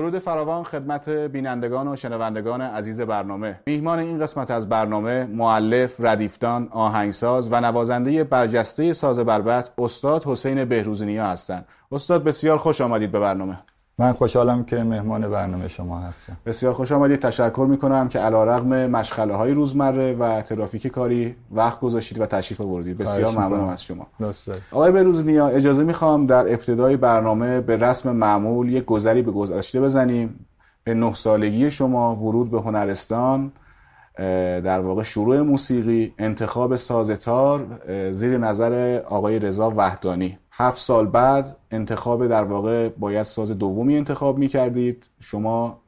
درود فراوان خدمت بینندگان و شنوندگان عزیز برنامه. میهمان این قسمت از برنامه معلف ردیفتان آهنگساز و نوازنده برجسته ساز بربط استاد حسین بهروزنیا هستند. استاد بسیار خوش آمدید به برنامه. من خوشحالم که مهمان برنامه شما هستم. بسیار خوش آمدید. تشکر می کنم که علا رقم مشغله های روزمره و ترافیک کاری وقت گذاشتید و تشریف آوردید. بسیار ممنونم از شما. آقای بروزنیا اجازه می‌خوام در ابتدای برنامه به رسم معمول یک گذری به گذشته بزنیم. به نه سالگی شما ورود به هنرستان در واقع شروع موسیقی انتخاب سازتار زیر نظر آقای رضا وحدانی. هفت سال بعد انتخاب در واقع باید ساز دومی انتخاب می کردید شما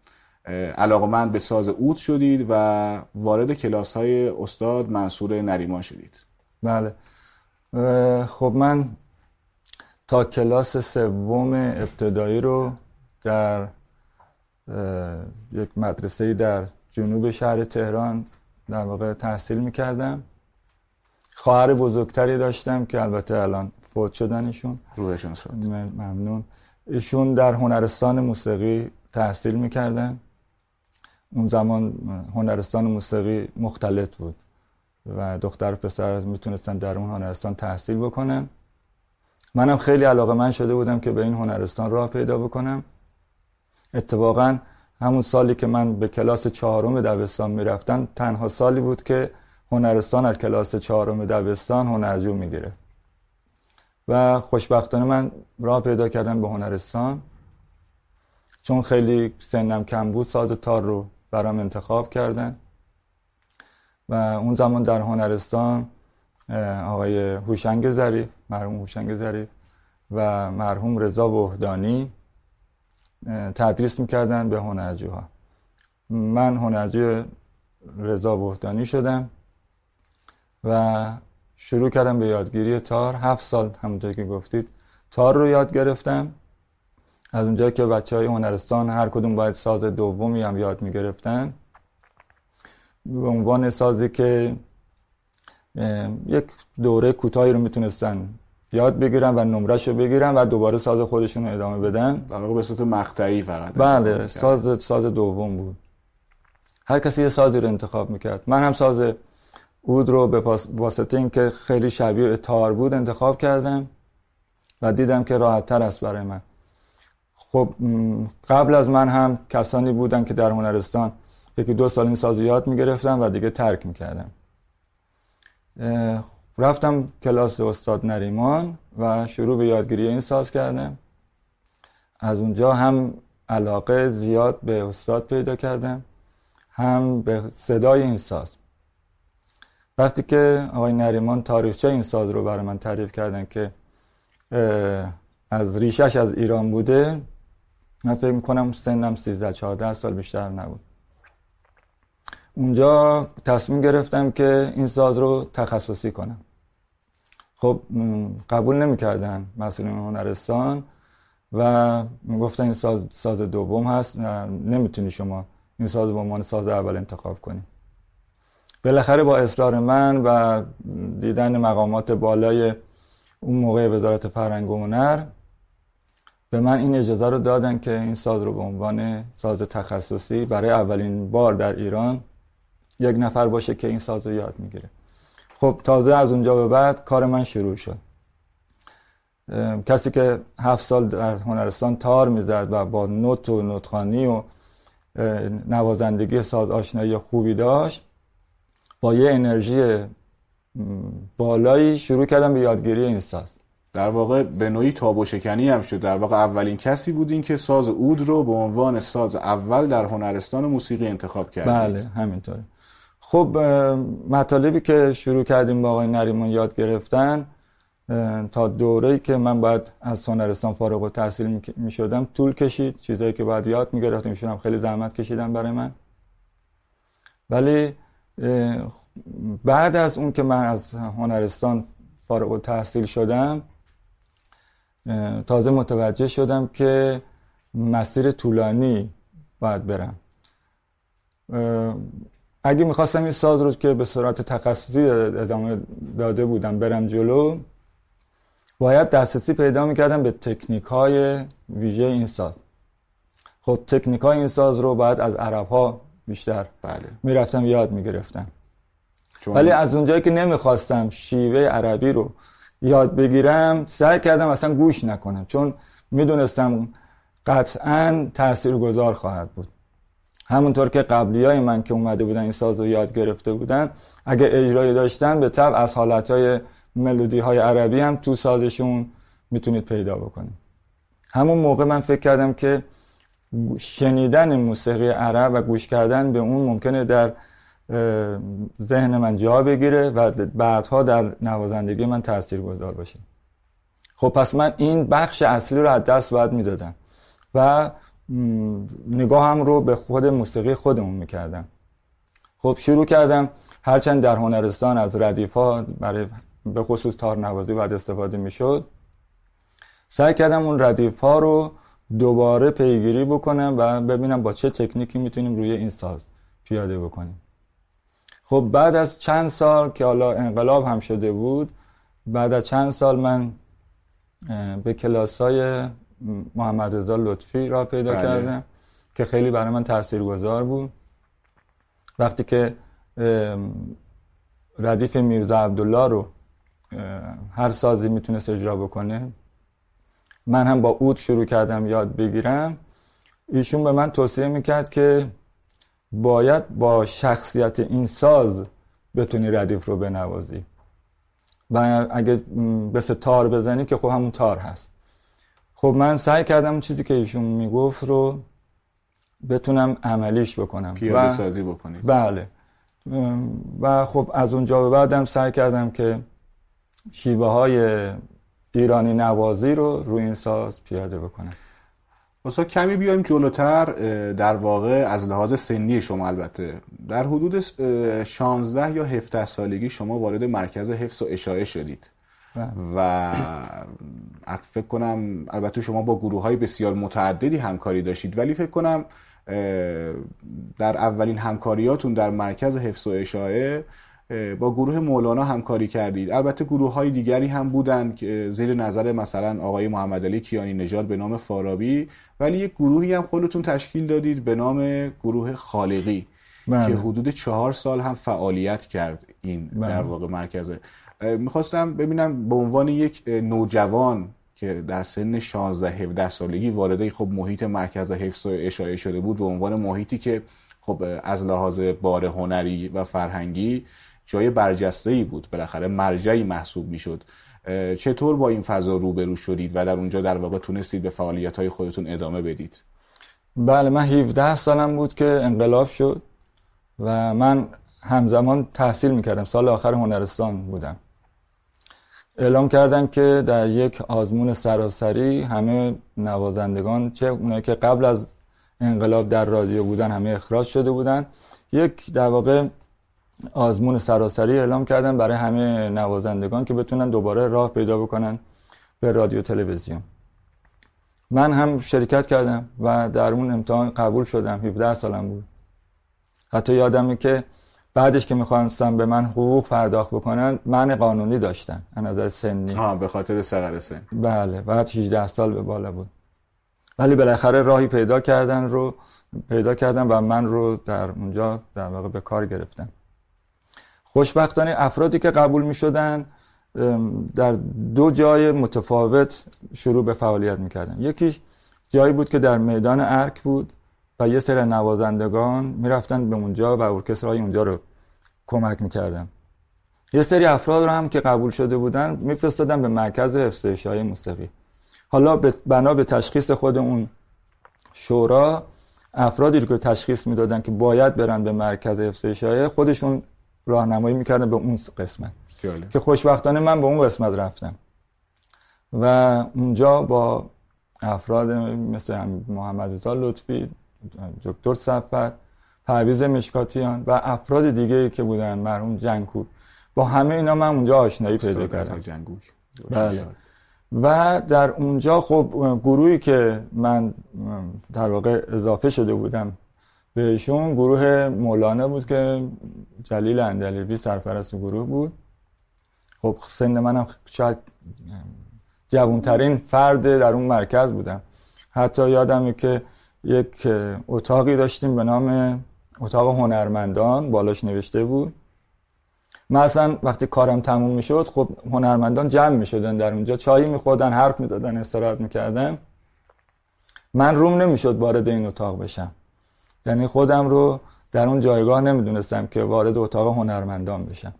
علاقمند به ساز اوت شدید و وارد کلاس های استاد منصور نریمان شدید. بله. خب من تا کلاس سوم ابتدایی رو در یک مدرسه در جنوب شهر تهران در واقع تحصیل می‌کردم. خواهر بزرگتری داشتم که البته الان فوت شدن ایشون روحشون شد ممنون. ایشون در هنرستان موسیقی تحصیل می‌کردن. اون زمان هنرستان موسیقی مختلط بود و دختر و پسر می‌تونستن در اون هنرستان تحصیل بکنن. منم خیلی علاقه من شده بودم که به این هنرستان راه پیدا بکنم. اتفاقا همون سالی که من به کلاس چهارم دبستان می‌رفتم تنها سالی بود که هنرستان از کلاس چهارم دبستان هنرجو می‌گیره و خوشبختانه من راه پیدا کردم به هنرستان. چون خیلی سنم کم بود ساز تار رو برام انتخاب کردن. و اون زمان در هنرستان آقای هوشنگ ظریف مرحوم هوشنگ ظریف و مرحوم رضا وحدانی تدریس می‌کردن به هنرجوها. من هنرجو رضا وحدانی شدم و شروع کردم به یادگیری تار. هفت سال همونطور که گفتید تار رو یاد گرفتم. از اونجا که بچه های هنرستان هر کدوم باید ساز دومی هم یاد می‌گرفتن. به عنوان سازی که یک دوره کوتاهی رو می‌تونستن یاد بگیرن و نمرش رو بگیرن و دوباره ساز خودشون رو ادامه بدن. در واقع به صورت مقطعی فقط. بله ساز ساز دوم بود. هر کسی یه سازی رو انتخاب می‌کرد. من هم ساز اود رو به واسطه اینکه خیلی شبیه تار بود انتخاب کردم و دیدم که راحت تر است برای من. خب قبل از من هم کسانی بودن که در هنرستان یکی دو سال این ساز یاد می‌گرفتم و دیگه ترک می‌کردم. رفتم کلاس استاد نریمان و شروع به یادگیری این ساز کردم. از اونجا هم علاقه زیاد به استاد پیدا کردم هم به صدای این ساز. وقتی که آقای نریمان تاریخچه این ساز رو برای من تعریف کردن که از ریشش از ایران بوده من فکر می‌کنم سنم 13 14 سال بیشتر نبود. اونجا تصمیم گرفتم که این ساز رو تخصصی کنم. خب قبول نمی‌کردن مسئولین هنرستان و گفتن این ساز, ساز دوم هست نمی‌تونی شما این ساز به عنوان ساز اول انتخاب کنی. بالاخره با اصرار من و دیدن مقامات بالای اون موقع وزارت فرهنگ و هنر به من این اجازه رو دادن که این ساز رو به عنوان ساز تخصصی برای اولین بار در ایران یک نفر باشه که این ساز رو یاد می‌گیره. خب تازه از اونجا به بعد کار من شروع شد. کسی که هفت سال در هنرستان تار می‌زد و با نوت و نوتخانی و نوازندگی ساز آشنایی خوبی داشت با یه انرژی بالایی شروع کردم به یادگیری این ساز. در واقع به نوعی تابو شکنی هم شد. در واقع اولین کسی بودین که ساز اود رو به عنوان ساز اول در هنرستان موسیقی انتخاب کردید بله همینطوره. خب مطالبی که شروع کردیم با آقای نریمان یاد گرفتن تا دوره‌ای که من باید از هنرستان فارغ التحصیل می شدم طول کشید. چیزایی که باید یاد می گرفتم هم خیلی زحمت کشیدن برای من. ولی بعد از اون که من از هنرستان فارغ التحصیل شدم تازه متوجه شدم که مسیر طولانی باید برم. اگه می‌خواستم این ساز رو که به صورت تخصصی ادامه داده بودم برم جلو باید دسترسی پیدا می‌کردم به تکنیک های ویژه این ساز. خب تکنیک های این ساز رو باید از عرب ها بیشتر بله. می‌رفتم یاد می‌گرفتم. چون... ولی از اونجایی که نمی‌خواستم شیوه عربی رو یاد بگیرم سعی کردم اصلا گوش نکنم چون می‌دونستم قطعا تأثیر گذار خواهد بود. همونطور که قبلی های من که اومده بودن این ساز رو یاد گرفته بودن اگه اجرایی داشتن به طب از حالت های ملودی های عربی هم تو سازشون می‌تونید پیدا بکنید. همون موقع من فکر کردم که شنیدن موسیقی عرب و گوش کردن به اون ممکنه در ذهن من جا بگیره و بعدها در نوازندگی من تاثیر گذار باشه. خب پس من این بخش اصلی رو از دست باید می‌دادم و نگاهم رو به خود موسیقی خودمون می‌کردم. خب شروع کردم هرچند در هنرستان از ردیفا برای به خصوص تار نوازی باید استفاده می‌شد. سعی کردم اون ردیف رو دوباره پیگیری بکنم و ببینم با چه تکنیکی می‌تونیم روی این ساز پیاده بکنیم. خب بعد از چند سال که حالا انقلاب هم شده بود بعد از چند سال من به کلاس های محمد رضا لطفی را پیدا بله. کردم که خیلی برای من تاثیرگذار بود. وقتی که ردیف میرزا عبدالله رو هر سازی می‌تونست اجرا بکنه من هم با اود شروع کردم یاد بگیرم. ایشون به من توصیه می‌کرد که باید با شخصیت این ساز بتونی ردیف رو بنوازی. و اگه به تار بزنی که خب همون تار هست. خب من سعی کردم چیزی که ایشون می‌گفت رو بتونم عملیش بکنم. پیاده سازی بکنید. بله. و خب از اونجا به بعدم سعی کردم که شیوه های ایرانی نوازی رو روی این ساز پیاده بکنم. واسه کمی بیایم جلوتر در واقع از لحاظ سنی شما البته. در حدود 16 یا 17 سالگی شما وارد مرکز حفظ و اشاعه شدید. و فکر کنم البته شما با گروه های بسیار متعددی همکاری داشتید ولی فکر کنم در اولین همکاریاتون در مرکز حفظ و اشاعه با گروه مولانا همکاری کردید البته گروه های دیگری هم بودند که زیر نظر مثلا آقای محمد علی کیانی نژاد به نام فارابی ولی یک گروهی هم خودتون تشکیل دادید به نام گروه خالقی بله. که حدود چهار سال هم فعالیت کرد این بله. در واقع مرکزه می‌خواستم ببینم به عنوان یک نوجوان که در سن 16 17 سالگی وارد خب محیط مرکز حفظ و اشاره شده بود به عنوان محیطی که خب از لحاظ بار هنری و فرهنگی جای برجسته ای بود. بالاخره مرجعی محسوب می‌شد. چطور با این فضا روبرو شدید و در اونجا در واقع تونستید به فعالیت های خودتون ادامه بدید؟ بله من 17 سالم بود که انقلاب شد و من همزمان تحصیل می‌کردم. سال آخر هنرستان بودم. اعلام کردن که در یک آزمون سراسری همه نوازندگان چه اونایی که قبل از انقلاب در رادیو بودن همه اخراج شده بودن یک در واقع آزمون سراسری اعلام کردن برای همه نوازندگان که بتونن دوباره راه پیدا بکنن به رادیو تلویزیون. من هم شرکت کردم و در اون امتحان قبول شدم. 17 سالم بود. حتی یادمه که بعدش که می‌خواستم به من حقوق پرداخت بکنن من قانونی داشتن از نظر سنی. ها به خاطر سقر سن. بله بعد 18 سال به بالا بود. ولی بالاخره راهی پیدا کردن رو پیدا کردن و من رو در اونجا در واقع به کار گرفتن خوشبختانه افرادی که قبول می شدن در دو جای متفاوت شروع به فعالیت می‌کردن. یکی جایی بود که در میدان ارک بود. و یه سری نوازندگان می‌رفتن به اونجا و ارکسترهای اونجا رو کمک می‌کردن. یه سری افراد رو هم که قبول شده بودن میفرستادن به مرکز حفظ های موسیقی. حالا بنا به تشخیص خود اون شورا افرادی رو که تشخیص می‌دادن که باید برن به مرکز حفظ خودشون راهنمایی می‌کردن به اون قسمت. که خوشبختانه من به اون قسمت رفتم. و اونجا با افراد مثل محمد رضا لطفی دکتر صفت پرویز مشکاتیان و افراد دیگه که بودن مرحوم جنگو. با همه اینا من اونجا آشنایی پیدا کردم. بله. و در اونجا خب گروهی که من در واقع اضافه شده بودم بهشون گروه مولانا بود که جلیل اندلیبی سرپرست گروه بود. خب سن منم شاید جوانترین فرد در اون مرکز بودم. حتی یادمه که یک اتاقی داشتیم به نام اتاق هنرمندان بالاش نوشته بود. من اصلا وقتی کارم تموم می‌شد خب هنرمندان جمع می‌شدن در اونجا چایی میخوردن حرف می‌دادن استراحت می‌کردن. من روم نمی‌شد وارد این اتاق بشم. یعنی خودم رو در اون جایگاه نمی‌دونستم که وارد اتاق هنرمندان بشم.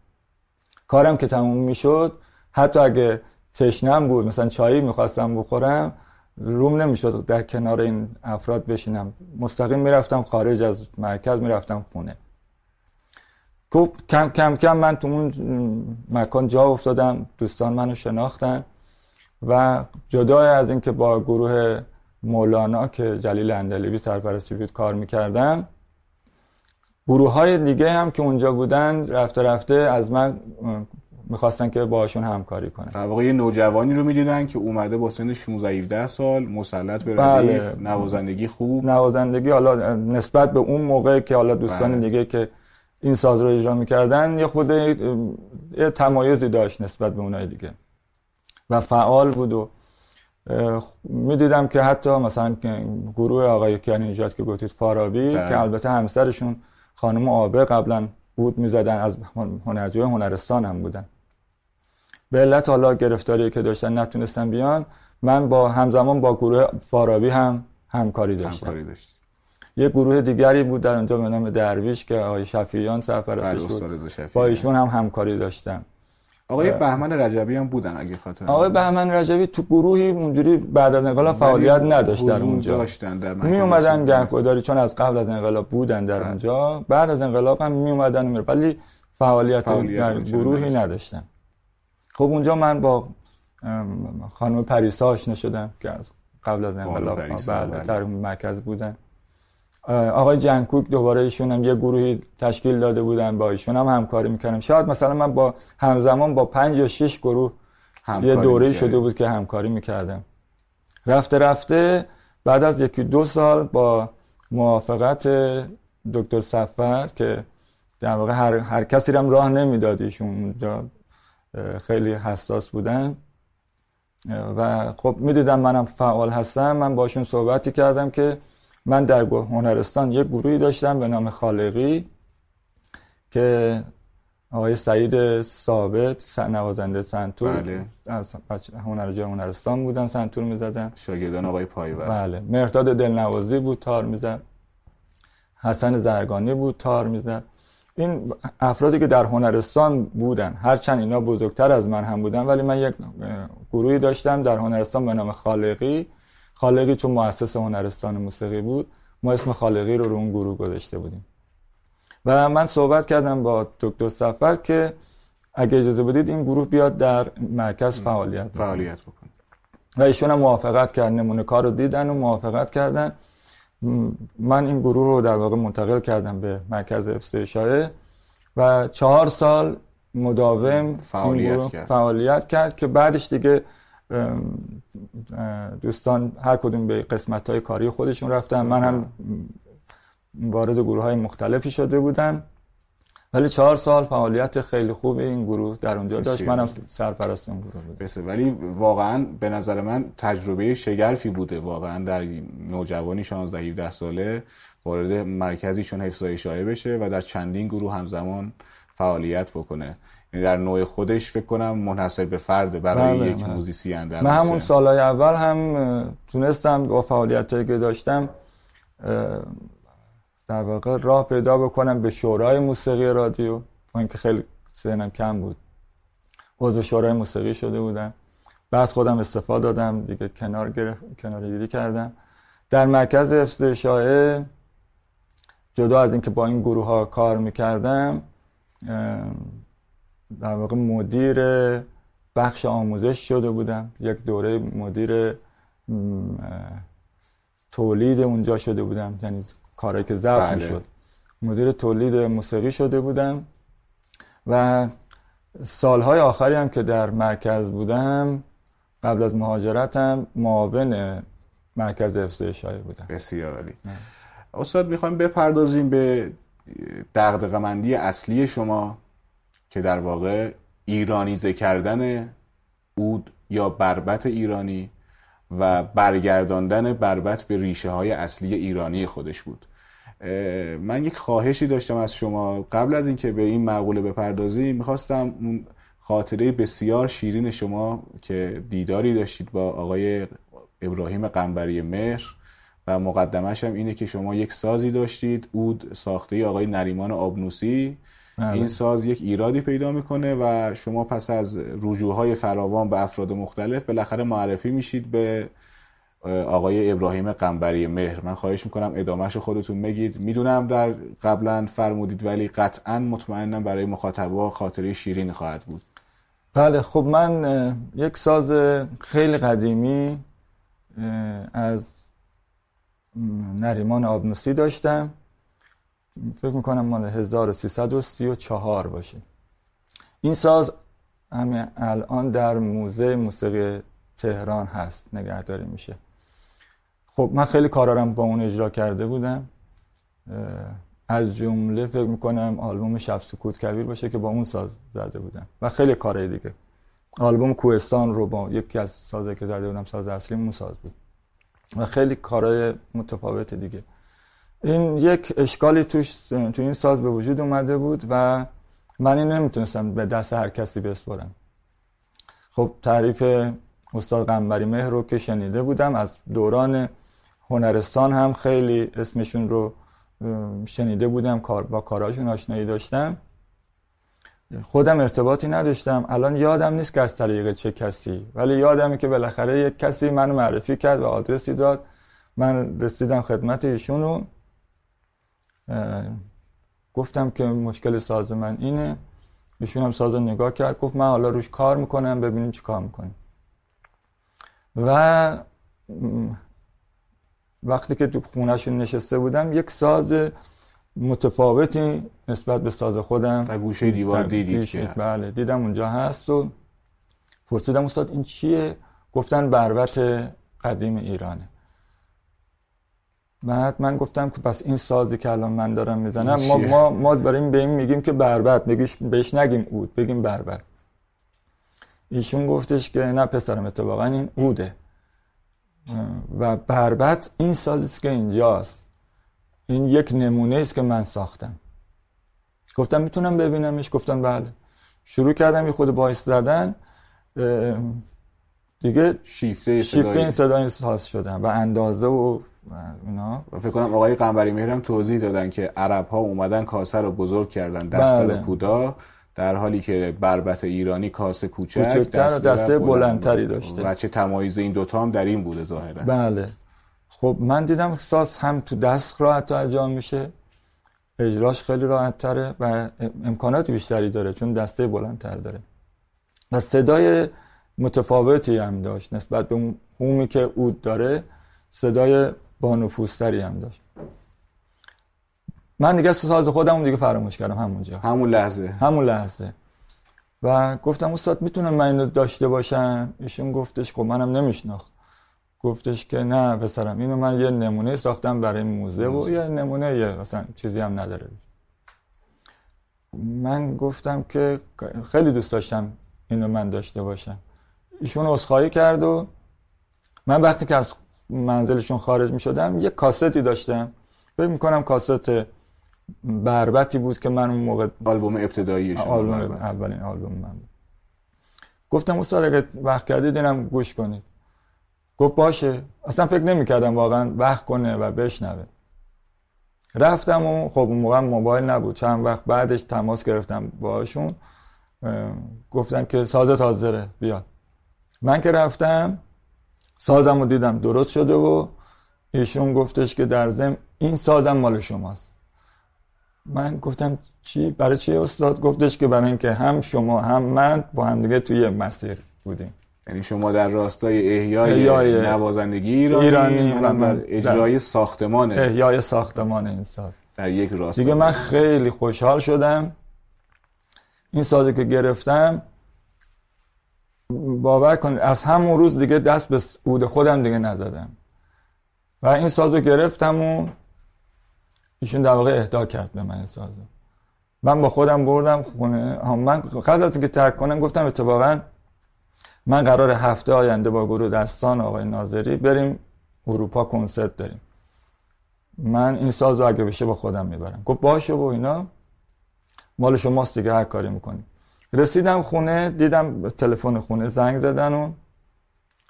کارم که تموم می‌شد حتی اگه تشنم بود مثلا چایی می‌خواستم بخورم روم نمی‌شد در کنار این افراد بشینم. مستقیم می‌رفتم خارج از مرکز می‌رفتم خونه. کم کم کم من تو اون مکان جا افتادم دوستان منو شناختن و جدای از اینکه با گروه مولانا که جلیل اندلیبی سرپرستی بود کار می‌کردم گروه های دیگه هم که اونجا بودن رفته رفته از من می‌خواستن که باشون همکاری کنن در واقع یه نوجوانی رو می‌دیدن که اومده با سن 16 17 سال مسلط به بله. نوازندگی خوب نوازندگی حالا نسبت به اون موقع که حالا دوستان بله. دیگه که این ساز رو اجرا می‌کردن یه خود یه تمایزی داشت نسبت به اونای دیگه و فعال بود و می‌دیدم که حتی مثلا گروه آقای کیانی نجات که گفتید پارابی بله. که البته همسرشون خانم آبه قبلا بود می‌زدن از هنرجوی هنرستان هم بودن به علت حالا گرفتاری که داشتن نتونستن بیان من با همزمان با گروه فارابی هم همکاری داشتم. همکاری داشت. یه گروه دیگری بود در اونجا به نام درویش که آقای شفیعیان سرپرستش بله، بود. با ایشون هم همکاری داشتم. آقای بهمن رجبی هم بودن اگه خاطر آقای بهمن رجبی تو گروهی اونجوری بعد از انقلاب فعالیت نداشت در اونجا. داشتن در می اومدن گهگداری چون از قبل از انقلاب بودن در بله. اونجا. بعد از انقلاب هم می اومدن ولی فعالیت, فعالیت در گروهی نداشتن. خب اونجا من با خانم پریسا آشنا شدم که از قبل از انقلاب بله،, در مرکز بودن. آقای جنکوک دوباره ایشون هم یه گروهی تشکیل داده بودن با ایشون هم همکاری می‌کردم. شاید مثلا من با همزمان با پنج یا شش گروه یه دوره شده بود که همکاری می‌کردم. رفته رفته بعد از یکی دو سال با موافقت دکتر صفت که در واقع هر, هر کسی هم راه نمی‌داد ایشون اونجا. خیلی حساس بودن. و خب می‌دیدم منم فعال هستم. من باشون صحبتی کردم که من در هنرستان یک گروهی داشتم به نام خالقی که آقای سعید ثابت نوازنده سنتور. بله. از هنرجای هنرستان بودن سنتور می‌زدن. شاگردان آقای پایور. بله. مرداد دلنوازی بود تار می‌زد. حسن زرگانی بود تار می‌زد. این افرادی که در هنرستان بودن هرچند اینا بزرگتر از من هم بودن ولی من یک گروهی داشتم در هنرستان به نام خالقی. خالقی چون مؤسس هنرستان موسیقی بود ما اسم خالقی رو رو اون گروه گذاشته بودیم. و من صحبت کردم با دکتر صفت که اگه اجازه بدید این گروه بیاد در مرکز فعالیت. فعالیت بکن و ایشون هم موافقت کردن نمونه کار رو دیدن و موافقت کردن. من این گروه رو در واقع منتقل کردم به مرکز افستای و چهار سال مداوم فعالیت کرد. فعالیت کرد که بعدش دیگه دوستان هر کدوم به قسمت های کاری خودشون رفتن. من هم وارد گروه های مختلفی شده بودم. ولی چهار سال فعالیت خیلی خوب این گروه در اونجا داشت. منم سرپرست اون گروه بودم. ولی واقعا به نظر من تجربه شگرفی بوده واقعا در نوجوانی 16 17 ساله وارد مرکزیشون حفظای شایع بشه و در چندین گروه همزمان فعالیت بکنه. یعنی در نوع خودش فکر کنم منحصر به فرد برای بله، یک بله. موزیسین در من همون سالهای اول هم تونستم با فعالیتایی که داشتم در واقع راه پیدا بکنم به شورای موسیقی رادیو. با اینکه خیلی سنم کم بود. عضو شورای موسیقی شده بودم. بعد خودم استفاده دادم. دیگه کنار گرفت کنار گیری کردم. در مرکز حفظ شایعه جدا از اینکه با این گروه ها کار می‌کردم در واقع مدیر بخش آموزش شده بودم. یک دوره مدیر تولید اونجا شده بودم. یعنی کاری که ضبط بله. شد مدیر تولید موسیقی شده بودم و سالهای آخری هم که در مرکز بودم قبل از مهاجرتم معاون مرکز حفظ شایع بودم. بسیار عالی. استاد می‌خوایم بپردازیم به دغدغه‌مندی اصلی شما که در واقع ایرانیزه کردن اود یا بربت ایرانی و برگرداندن بربت به ریشه های اصلی ایرانی خودش بود. من یک خواهشی داشتم از شما. قبل از اینکه به این مقوله بپردازیم می‌خواستم اون خاطره بسیار شیرین شما که دیداری داشتید با آقای ابراهیم قنبری مهر و مقدمش هم اینه که شما یک سازی داشتید. اود ساخته آقای نریمان آبنوسی. بله. این ساز یک ایرادی پیدا می‌کنه و شما پس از رجوعهای فراوان به افراد مختلف بالاخره معرفی میشید به آقای ابراهیم قنبری مهر. من خواهش می‌کنم ادامهش خودتون میگید می‌دونم در قبلا فرمودید ولی قطعا مطمئنم برای مخاطبا خاطره شیرین خواهد بود. بله خب من یک ساز خیلی قدیمی از نریمان آبنوسی داشتم. فکر می‌کنم مال 1334 باشه. این ساز همین الان در موزه موسیقی تهران هست نگهداری میشه. خب من خیلی کارارم با اون اجرا کرده بودم. از جمله فکر می‌کنم آلبوم شب سکوت کبیر باشه که با اون ساز زده بودم و خیلی کارهای دیگه. آلبوم کوهستان رو با یکی از سازه که زده بودم ساز اصلی اون ساز بود. و خیلی کارهای متفاوت دیگه. این یک اشکالی توش تو این ساز به وجود اومده بود و من این نمی‌تونستم به دست هر کسی بسپرم خب تعریف استاد قنبری مهر رو که شنیده بودم از دوران هنرستان هم خیلی اسمشون رو شنیده بودم کار با کاراشون آشنایی داشتم. خودم ارتباطی نداشتم. الان یادم نیست که از طریق چه کسی ولی یادمه که بالاخره یک کسی منو معرفی کرد و آدرسی داد. من رسیدم خدمت ایشونو. گفتم که مشکل ساز من اینه. ایشون هم ساز نگاه کرد گفت من حالا روش کار می‌کنم ببینیم چی کار می‌کنیم. و وقتی که تو خونهشون نشسته بودم یک ساز متفاوتی نسبت به ساز خودم و گوشه دیوار دیدید که بله دیدم اونجا هست و پرسیدم استاد این چیه؟ گفتن بربت قدیم ایرانه. بعد من گفتم که پس این سازی که الان من دارم می‌زنم ما ما ما بریم به این میگیم که بربت بگیش بهش نگیم اود بگیم بربت ایشون گفتش که نه پسرم اتفاقا این اوده. و بربت این سازی که اینجاست. این یک نمونه است که من ساختم. گفتم می‌تونم ببینمش؟ گفتم بله. شروع کردم یه خود باعث زدن دیگه شیفته شیفته این صدای ساز شدن و اندازه و اینا. فکر کنم آقای قنبری مهرم توضیح دادن که عرب ها اومدن کاسه رو بزرگ کردن دسته بله. کودا در حالی که بربت ایرانی کاسه کوچک دسته, دسته بلندتری داشته. و چه تمایز این دوتا هم در این بوده ظاهرا. بله. خب من دیدم ساز هم تو دست راحت انجام میشه. اجراش خیلی راحت تره و امکانات بیشتری داره چون دسته بلندتر داره. و صدای متفاوتی هم داشت نسبت به اون هومی که اود داره صدای با نفوذتری هم داشت. من دیگه ساز خودم دیگه فراموش کردم همونجا همون لحظه. همون لحظه. و گفتم استاد می‌تونم من اینو داشته باشم؟ ایشون گفتش خب منم نمیشناخت. گفتش که نه پسرم اینو من یه نمونه ساختم برای موزه و یه نمونه یه مثلا چیزی هم نداره. من گفتم که خیلی دوست داشتم اینو من داشته باشم. ایشون اصخایی کرد و من وقتی که از منزلشون خارج می شدم یه کاستی داشتم. فکر می‌کنم کاست بربتی بود که من اون موقع آلبوم ابتدایی آلبوم اولین آلبوم من بود. گفتم استاد اگه وقت کردید اینم گوش کنید. گفت باشه. اصلا فکر نمی‌کردم واقعا وقت کنه و بشنوه. رفتم و خب اون موقع موبایل نبود. چند وقت بعدش تماس گرفتم باشون گفتن که ساز تازه بیاد من که رفتم سازم رو دیدم درست شده و ایشون گفتش که در زم این سازم مال شماست. من گفتم چی؟ برای چی استاد گفتش که برای اینکه هم شما هم من با هم دیگه توی مسیر بودیم. یعنی شما در راستای احیای, احیای نوازندگی ایرانی, ایرانی و من اجرای ساختمان احیای ساختمان این ساز در یک راستا دیگه من خیلی خوشحال شدم. این سازی که گرفتم باور کنید از همون روز دیگه دست به عود خودم دیگه نزدم. و این سازو گرفتم و ایشون در واقع اهدا کرد به من سازو من با خودم بردم خونه. من قبل از اینکه ترک کنم گفتم اتفاقا من قرار هفته آینده با گروه دستان آقای ناظری بریم اروپا کنسرت داریم. من این ساز رو اگه بشه با خودم می‌برم. گفت باشه و اینا. مال شماست دیگه هر کاری می‌کنیم. رسیدم خونه دیدم تلفن خونه زنگ زدن و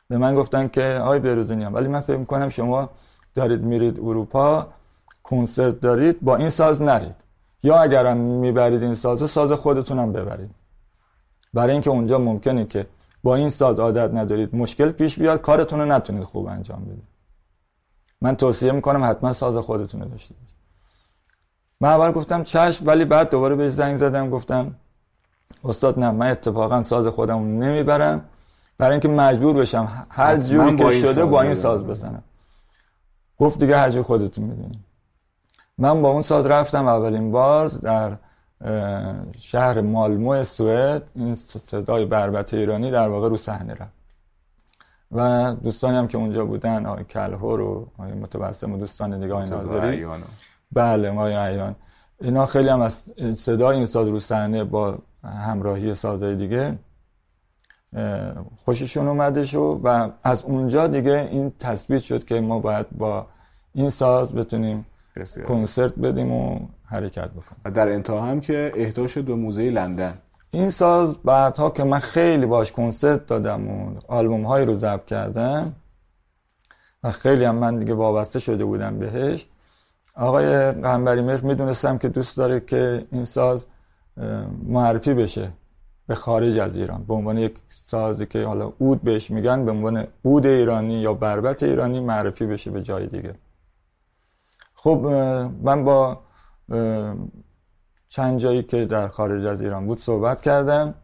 به من گفتن که آی بروزینی ولی من فکر می‌کنم شما دارید میرید اروپا. کنسرت دارید با این ساز نرید. یا اگرم می‌برید این ساز ساز خودتونم ببرید. برای اینکه اونجا ممکنه که با این ساز عادت ندارید مشکل پیش بیاد کارتون رو نتونید خوب انجام بدید. من توصیه می‌کنم حتما ساز خودتون رو داشته باشید. من اول گفتم چشم ولی بعد دوباره بهش زنگ زدم گفتم استاد نه من اتفاقا ساز خودم نمی‌برم. برای اینکه مجبور بشم هر جوری که شده با این ساز بزنم. گفت دیگه هر جور خودتون می‌دونید. من با اون ساز رفتم اولین بار در شهر مالمو سوئد. این صدای بربت ایرانی در واقع رو صحنه رفت. و دوستانی هم که اونجا بودن آقای کلهور و آقای متبسم و دوستان دیگه آقای ناظری. بله آقای عیان اینا خیلی هم از صدای این ساز رو صحنه با همراهی سازهای دیگه خوششون اومده شو و از اونجا دیگه این تثبیت شد که ما باید با این ساز بتونیم کنسرت بدیم و حرکت بکنیم. و در انتها هم که اهدا شد به موزه لندن. این ساز بعدها که من خیلی باش کنسرت دادم و آلبوم های رو ضبط کردم و خیلی هم من دیگه وابسته شده بودم بهش. آقای قنبری مهر می‌دونستم که دوست داره که این ساز معرفی بشه به خارج از ایران. به عنوان یک سازی که حالا اود بهش میگن به عنوان اود ایرانی یا بربت ایرانی معرفی بشه به جای دیگه. خب من با چند جایی که در خارج از ایران بود صحبت کردم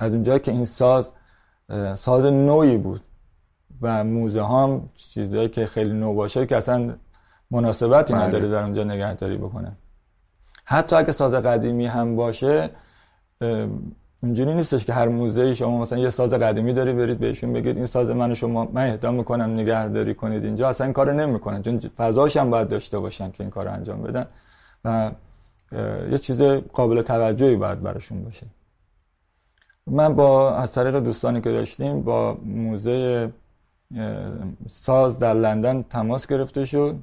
از اونجایی که این ساز ساز نوعی بود و موزه هم چیزهایی که خیلی نو باشه که اصلا مناسبتی بله. نداره در اونجا نگهداری بکنه حتی اگه ساز قدیمی هم باشه اونجوری نیستش که هر موزه شما مثلا یه ساز قدیمی داری برید بهشون بگید این ساز من شما من اهدا می‌کنم نگهداری کنید اینجا. اصلا این کارو نمی‌کنن چون فضاش هم باید داشته باشن که این کارو انجام بدن. و یه چیز قابل توجهی باید براشون باشه. من با از طریق دوستانی که داشتیم با موزه ساز در لندن تماس گرفته شد.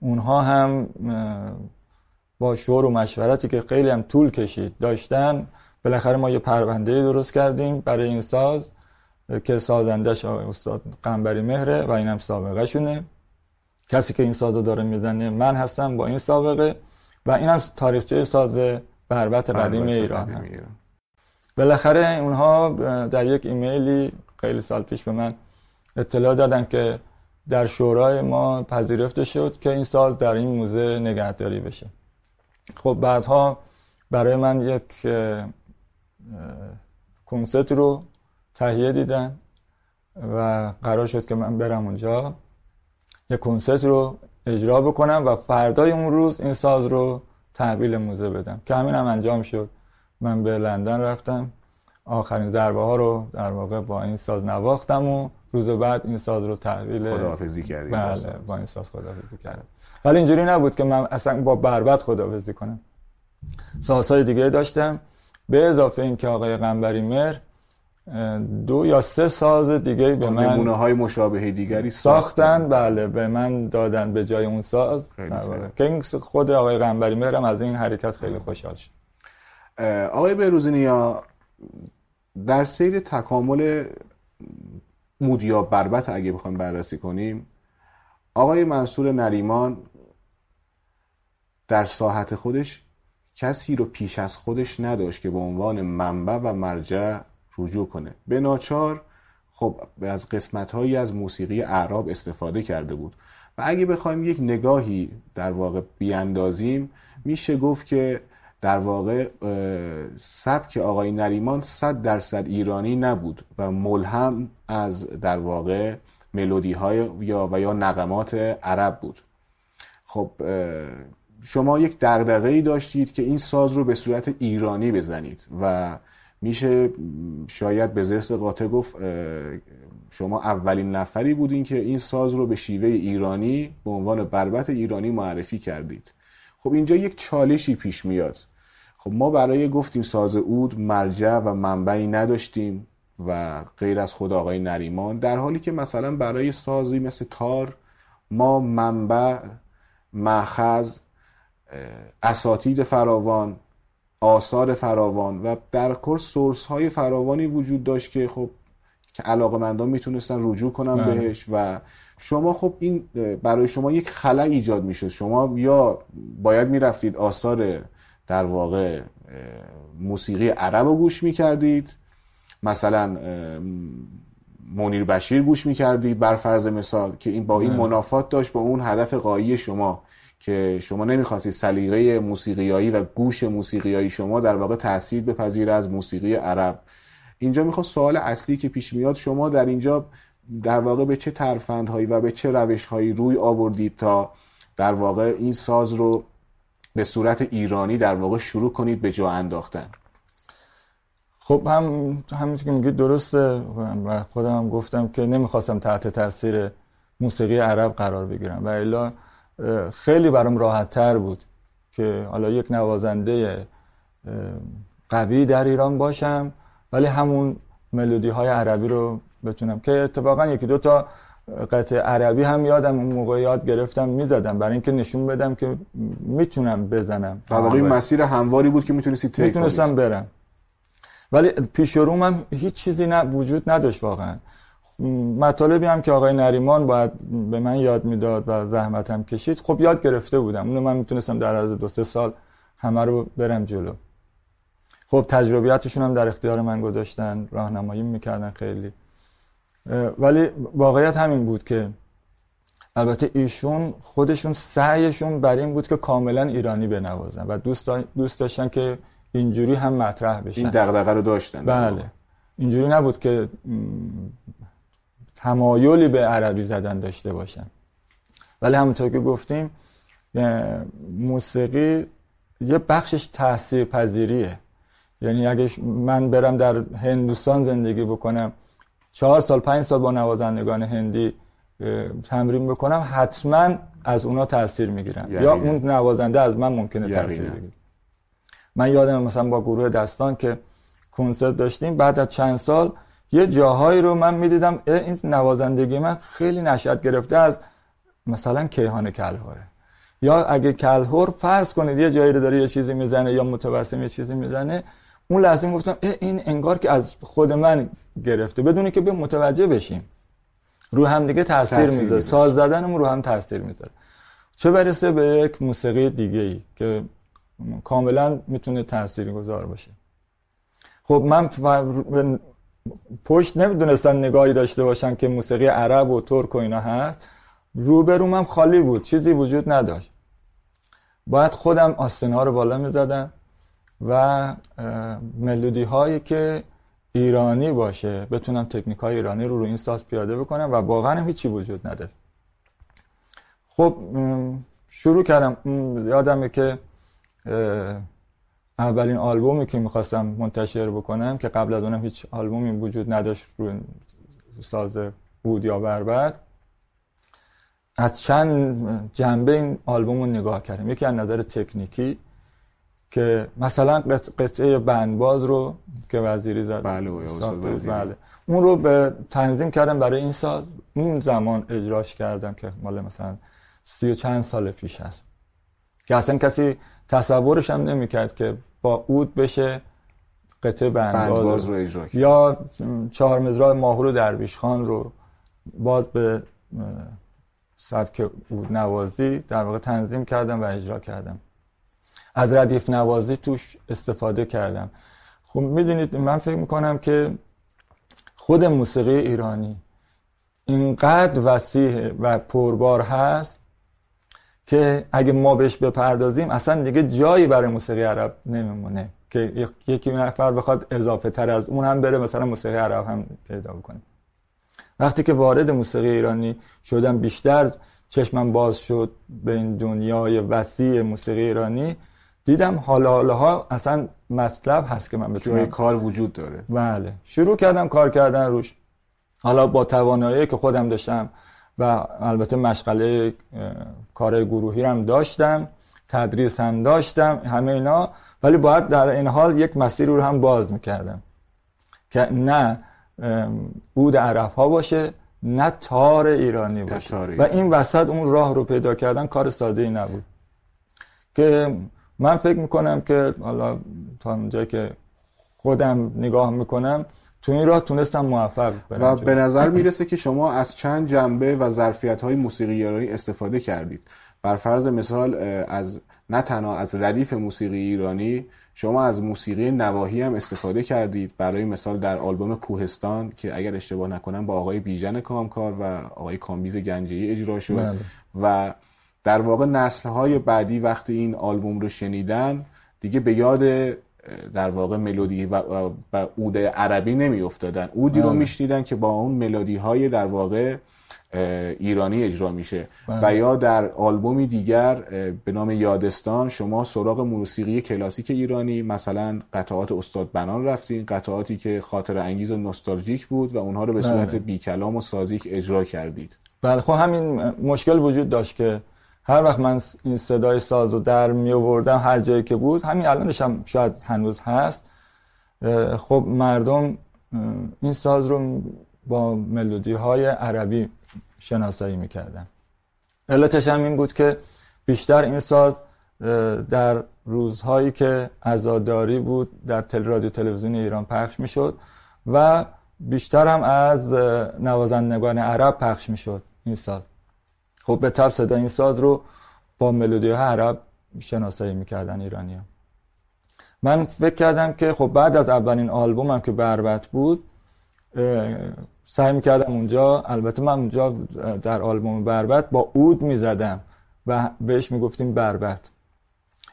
اونها هم با شور و مشورتی که خیلی هم طول کشید داشتن بالاخره ما یه پرونده درست کردیم برای این ساز که سازندش استاد قنبری مهره و اینم سابقه شونه کسی که این ساز رو داره می‌زنه من هستم با این سابقه و اینم تاریخچه ساز بربت قدیم ایران, هم. بالاخره اونها در یک ایمیلی خیلی سال پیش به من اطلاع دادن که در شورای ما پذیرفته شد که این ساز در این موزه نگهداری بشه. خب بعدها برای من یک کنسرت رو تهیه دیدن و قرار شد که من برم اونجا. یک کنسرت رو اجرا بکنم و فردای اون روز این ساز رو تحویل موزه بدم که همین هم انجام شد. من به لندن رفتم. آخرین ضربه ها رو در واقع با این ساز نواختم و روز بعد این ساز رو تحویل خداحافظی کردیم بله با این ساز خداحافظی کردم. ولی اینجوری نبود که من اصلا با بربت خداحافظی کنم. سازهای دیگه داشتم. به اضافه این که آقای قنبری مر دو یا سه ساز دیگه به من نمونه های مشابه دیگری ساختن. بله به من دادن به جای اون ساز. که خود آقای قنبری هم از این حرکت خیلی خوشحال شد. آقای بروزینیا در سیر تکامل مودیا بربت اگه بخوایم بررسی کنیم آقای منصور نریمان در ساحت خودش کسی رو پیش از خودش نداشت که به عنوان منبع و مرجع رجوع کنه. به ناچار خب از قسمت هایی از موسیقی اعراب استفاده کرده بود. و اگه بخوایم یک نگاهی در واقع بیاندازیم میشه گفت که در واقع سبک آقای نریمان صد درصد ایرانی نبود و ملهم از در واقع ملودی های یا و یا نقمات عرب بود. خب شما یک دغدغه ای داشتید که این ساز رو به صورت ایرانی بزنید و میشه شاید به زرس قاطع گفت شما اولین نفری بودین که این ساز رو به شیوه ایرانی به عنوان بربت ایرانی معرفی کردید. خب اینجا یک چالشی پیش میاد. خب ما برای گفتیم ساز اود مرجع و منبعی نداشتیم و غیر از خود آقای نریمان در حالی که مثلا برای سازی مثل تار ما منبع مخز اساتید فراوان آثار فراوان و در کل سورس های فراوانی وجود داشت که خب که علاقه مندان می‌تونستن رجوع کنن بله. بهش و شما خب این برای شما یک خلع ایجاد می‌شد شما یا باید می‌رفتید آثار در واقع موسیقی عرب رو گوش می‌کردید مثلا منیر بشیر گوش می‌کردید بر فرض مثال که این با این بله. منافات داشت با اون هدف قایی شما که شما نمی‌خواستید سلیقه موسیقیایی و گوش موسیقیایی شما در واقع تاثیر بپذیره از موسیقی عرب. اینجا می‌خواد سوال اصلی که پیش میاد شما در اینجا در واقع به چه ترفندهایی و به چه روشهایی روی آوردید تا در واقع این ساز رو به صورت ایرانی در واقع شروع کنید به جا انداختن؟ خب هم همینطور که میگید درسته و خودم هم گفتم که نمی‌خواستم تحت تاثیر موسیقی عرب قرار بگیرم. و الا خیلی برام راحت تر بود که حالا یک نوازنده قوی در ایران باشم ولی همون ملودی های عربی رو بتونم که اتفاقا یکی دو تا قطع عربی هم یادم اون موقع یاد گرفتم می‌زدم برای اینکه نشون بدم که می‌تونم بزنم. در واقع مسیر همواری بود که می‌تونستی طی می‌تونستم برم. ولی پیش هم هیچ چیزی نه وجود نداشت واقعا. مطالبی هم که آقای نریمان باید به من یاد می‌داد و زحمتم کشید خب یاد گرفته بودم. اونو من می‌تونستم در از دو سه سال همه رو برم جلو. خب تجربیاتشون هم در اختیار من گذاشتن راهنمایی می‌کردن خیلی. ولی واقعیت همین بود که البته ایشون خودشون سعیشون بر این بود که کاملا ایرانی بنوازن و دوست, دوست داشتن که اینجوری هم مطرح بشن. این دغدغه رو داشتن. بله. اینجوری نبود که تمایلی به عربی زدن داشته باشن. ولی همونطور که گفتیم موسیقی یه بخشش تاثیر پذیریه یعنی اگه من برم در هندوستان زندگی بکنم چهار سال پنج سال با نوازندگان هندی تمرین بکنم حتما از اونا تاثیر می‌گیرم. یا اون نوازنده از من ممکنه تاثیر بگیره. من یادم مثلا با گروه دستان که کنسرت داشتیم بعد از چند سال یه جاهایی رو من می‌دیدم این نوازندگی من خیلی نشد گرفته از مثلا کیهان کلهوره. یا اگه کلهور فرض کنید یه جایی رو داره یه چیزی می‌زنه یا متوسم یه چیزی می‌زنه اون لحظه گفتم این انگار که از خود من گرفته. بدونی که به متوجه بشیم. رو هم دیگه تاثیر می‌ذاره. ساز زدنمون رو هم تاثیر می‌ذاره. چه برسه به یک موسیقی دیگه ای که کاملا می‌تونه تاثیر گذار باشه. خب من پشت نمی‌دونستن نگاهی داشته باشن که موسیقی عرب و ترک و اینا هست. روبروم خالی بود چیزی وجود نداشت. باید خودم آستینه رو بالا می‌زدم و ملودی هایی که ایرانی باشه بتونم تکنیک های ایرانی رو رو این ساز پیاده بکنم و واقعا هیچی وجود نداره خب شروع کردم. یادمه که اولین آلبومی که می‌خواستم منتشر بکنم که قبل از اونم هیچ آلبومی وجود نداشت رو ساز بود یا بربر از چند جنبه این آلبوم رو نگاه کردم. یکی از نظر تکنیکی که مثلا قطعه بندباز رو که وزیری زد بله بله. اون رو به تنظیم کردم برای این ساز. اون زمان اجراش کردم که مال مثلا سی و چند سال پیش هست که اصلا کسی تصورش هم نمی‌کرد که با اود بشه قطعه بندباز, رو اجرا یا چهار مزرای ماهور درویش خان رو باز به سبک اود نوازی در واقع تنظیم کردم و اجرا کردم. از ردیف نوازی توش استفاده کردم. خب می‌دونید من فکر می‌کنم که خود موسیقی ایرانی اینقدر وسیع و پربار هست که اگه ما بهش بپردازیم اصلا دیگه جایی برای موسیقی عرب نمیمونه که یکی نفر بخواد اضافه تر از اون هم بره مثلا موسیقی عرب هم پیدا بکنه. وقتی که وارد موسیقی ایرانی شدم بیشتر چشمم باز شد به این دنیای وسیع موسیقی ایرانی. دیدم حالا حالا ها اصلا مطلب هست که من بتونم جای کار وجود داره. بله. شروع کردم کار کردن روش. حالا با توانایی که خودم داشتم و البته مشغله کار گروهی هم داشتم تدریس هم داشتم همه اینا. ولی باید در این حال یک مسیر رو هم باز می‌کردم که نه عود عرب ها باشه نه تار ایرانی باشه. و این وسط اون راه رو پیدا کردن کار ساده ای نبود. که من فکر می‌کنم که حالا تا اونجایی که خودم نگاه می‌کنم تو این راه تونستم موفق و به نظر می‌رسه که شما از چند جنبه و ظرفیت های موسیقی ایرانی استفاده کردید. بر فرض مثال از نه تنها از ردیف موسیقی ایرانی شما از موسیقی نواحی هم استفاده کردید. برای مثال در آلبوم کوهستان که اگر اشتباه نکنم با آقای بیژن کامکار و آقای کامبیز گنجه‌ای اجرا شد. بله. و در واقع نسل های بعدی وقتی این آلبوم رو شنیدن دیگه به یاد در واقع ملودی و, و عود عربی نمی افتادن اودی رو بله. میشنیدن که با اون ملودی های در واقع ایرانی اجرا میشه و بله. یا در آلبومی دیگر به نام یادستان شما سراغ موسیقی کلاسیک ایرانی مثلا قطعات استاد بنان رفتین قطعاتی که خاطر انگیز و نوستالژیک بود و اونها رو به صورت بله. بی کلام و سازیک اجرا کردید بله خب همین مشکل وجود داشت که هر وقت من این صدای ساز رو در می آوردم هر جایی که بود همین الانش هم شاید هنوز هست. خب مردم این ساز رو با ملودی های عربی شناسایی می‌کردن. علتش هم این بود که بیشتر این ساز در روزهایی که عزاداری بود در تل رادیو تلویزیون ایران پخش می‌شد و بیشتر هم از نوازندگان عرب پخش می‌شد این ساز. خب به طب صدا این ساز رو با ملودی عرب شناسایی می‌کردن ایرانی هم. من فکر کردم که خب بعد از اولین آلبومم که بربت بود سعی می‌کردم اونجا البته من اونجا در آلبوم بربت با اود می‌زدم و بهش می‌گفتیم بربت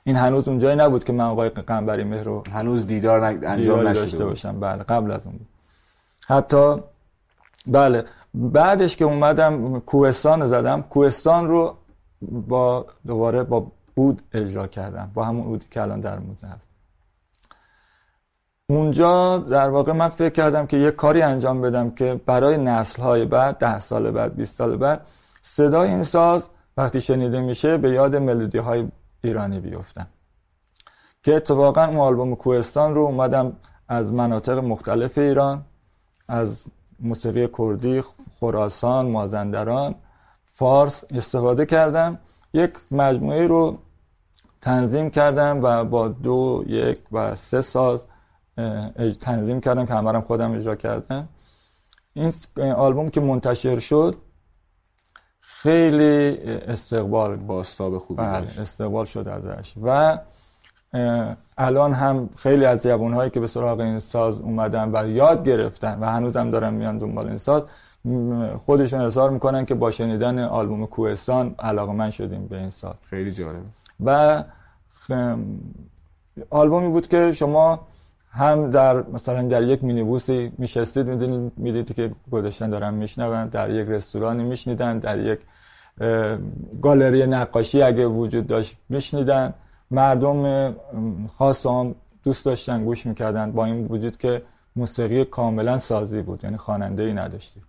این هنوز اونجایی نبود که من آقای قنبری مهر رو هنوز دیدار انجام نشده باشم. بله قبل از اون بود. حتی بله بعدش که اومدم کوهستان زدم کوهستان رو با دوباره با اود اجرا کردم با همون اودی که الان در موزه هست. اونجا در واقع من فکر کردم که یه کاری انجام بدم که برای نسل های بعد ده سال بعد 20 سال بعد صدای این ساز وقتی شنیده میشه به یاد ملودی های ایرانی بیفتن که اتفاقا اون آلبوم کوهستان رو اومدم از مناطق مختلف ایران از موسیقی کردی خراسان مازندران فارس استفاده کردم. یک مجموعه رو تنظیم کردم و با دو یک و سه ساز تنظیم کردم که همرم خودم اجرا کردم. این آلبوم که منتشر شد خیلی استقبال باستاب خوبی بله استقبال شد ازش. و الان هم خیلی از هایی که به سراغ این ساز اومدن و یاد گرفتن و هنوزم دارن میان دنبال این ساز خودشون اظهار می‌کنن که با شنیدن آلبوم کوهستان علاقه من شدیم به این ساز. خیلی جالب. و آلبومی بود که شما هم در مثلا در یک مینیبوسی میشستید می‌دونید می‌دیدی که گذاشتن دارن میشنون در یک رستورانی میشنیدن در یک گالری نقاشی اگه وجود داشت میشنیدن. مردم خاص هم دوست داشتن گوش می‌کردن با این وجود که موسیقی کاملا سازی بود یعنی خواننده ای نداشتی.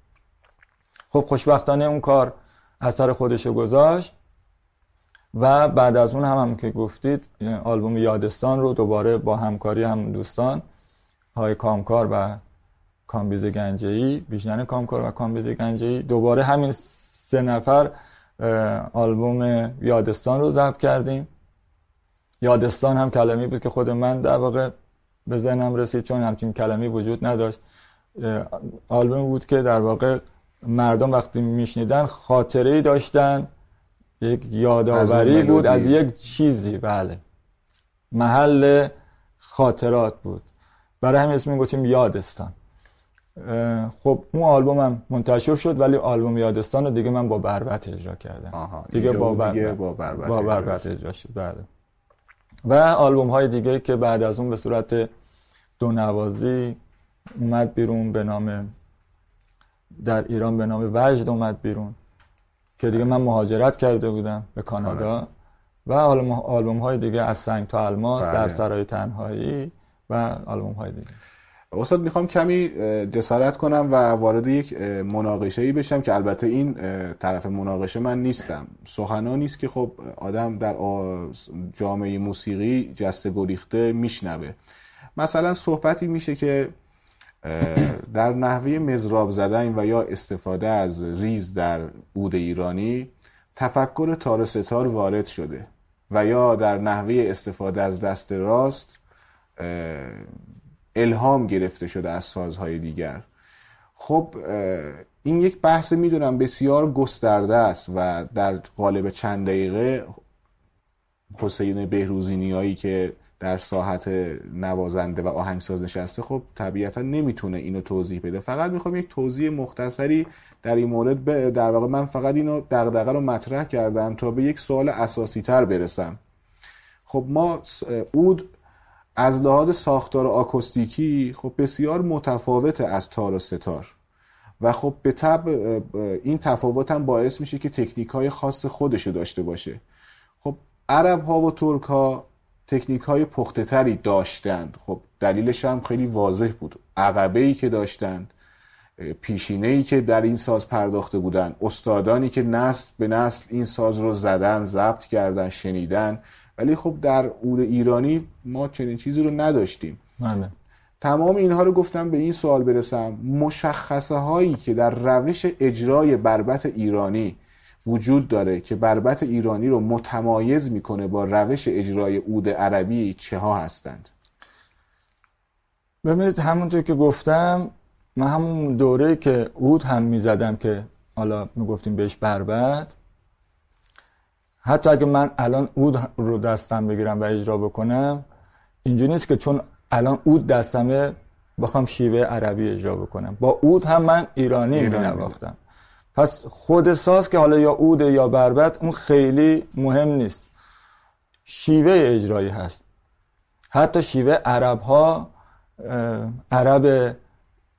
خب خوشبختانه اون کار اثر خودشو گذاشت و بعد از اون هم, هم که گفتید آلبوم یادستان رو دوباره با همکاری هم دوستان های کامکار و کامبیز گنجه‌ای بیژن کامکار و کامبیز گنجه‌ای دوباره همین سه نفر آلبوم یادستان رو ضبط کردیم. یادستان هم کلمی بود که خود من در واقع به ذهنم رسید چون همچین کلمی وجود نداشت. آلبوم بود که در واقع مردم وقتی میشنیدن خاطره ای داشتن یک یادآوری بود از یک چیزی بله. محل خاطرات بود. برای همین اسم گفتیم یادستان. خب اون آلبوم هم منتشر شد ولی آلبوم یادستان رو دیگه من با بربت اجرا کردم. دیگه با, بربت, با بربت, با بربت اجرا شد بله. و آلبوم های دیگه که بعد از اون به صورت دو نوازی اومد بیرون به نام در ایران به نام وجد اومد بیرون که دیگه من مهاجرت کرده بودم به کانادا آره. و آلبوم های دیگه از سنگ تا الماس در بله. سرای تنهایی و آلبوم های دیگه استاد می‌خوام کمی جسارت کنم و وارد یک مناقشه ای بشم که البته این طرف مناقشه من نیستم. سخنا نیست که خب آدم در جامعه موسیقی جسته گریخته میشنوه. مثلا صحبتی میشه که در نحوه مزراب زدن و یا استفاده از ریز در عود ایرانی تفکر تار ستار وارد شده و یا در نحوه استفاده از دست راست الهام گرفته شده از سازهای دیگر. خب این یک بحث می‌دونم بسیار گسترده است و در قالب چند دقیقه حسین بهروزی نیایی که در ساحت نوازنده و آهنگساز نشسته خب طبیعتا نمی‌تونه اینو توضیح بده. فقط می‌خوام یک توضیح مختصری در این مورد در واقع من فقط اینو دغدغه رو مطرح کردم تا به یک سوال اساسی تر برسم. خب ما اود از لحاظ ساختار آکوستیکی خب بسیار متفاوته از تار و ستار. و خب به طب این تفاوت هم باعث میشه که تکنیک های خاص خودشو داشته باشه. خب عرب ها و ترک ها تکنیک های پخته تری داشتند. خب دلیلش هم خیلی واضح بود. عقبه ای که داشتند پیشینه ای که در این ساز پرداخته بودن استادانی که نسل به نسل این ساز رو زدن ضبط کردن شنیدن ولی خب در اود ایرانی ما چنین چیزی رو نداشتیم. بله. تمام اینها رو گفتم به این سوال برسم. مشخصه هایی که در روش اجرای بربت ایرانی وجود داره که بربت ایرانی رو متمایز می‌کنه با روش اجرای اود عربی چه ها هستند؟ ببینید همونطور که گفتم من همون دوره که اود هم می‌زدم که حالا می‌گفتیم بهش بربت حتی اگه من الان اود رو دستم بگیرم و اجرا بکنم اینجوری نیست که چون الان اود دستمه بخوام شیوه عربی اجرا بکنم. با اود هم من ایرانی, ایرانی می نواختم پس خود ساز که حالا یا عود یا بربت اون خیلی مهم نیست. شیوه اجرایی هست. حتی شیوه عرب ها عرب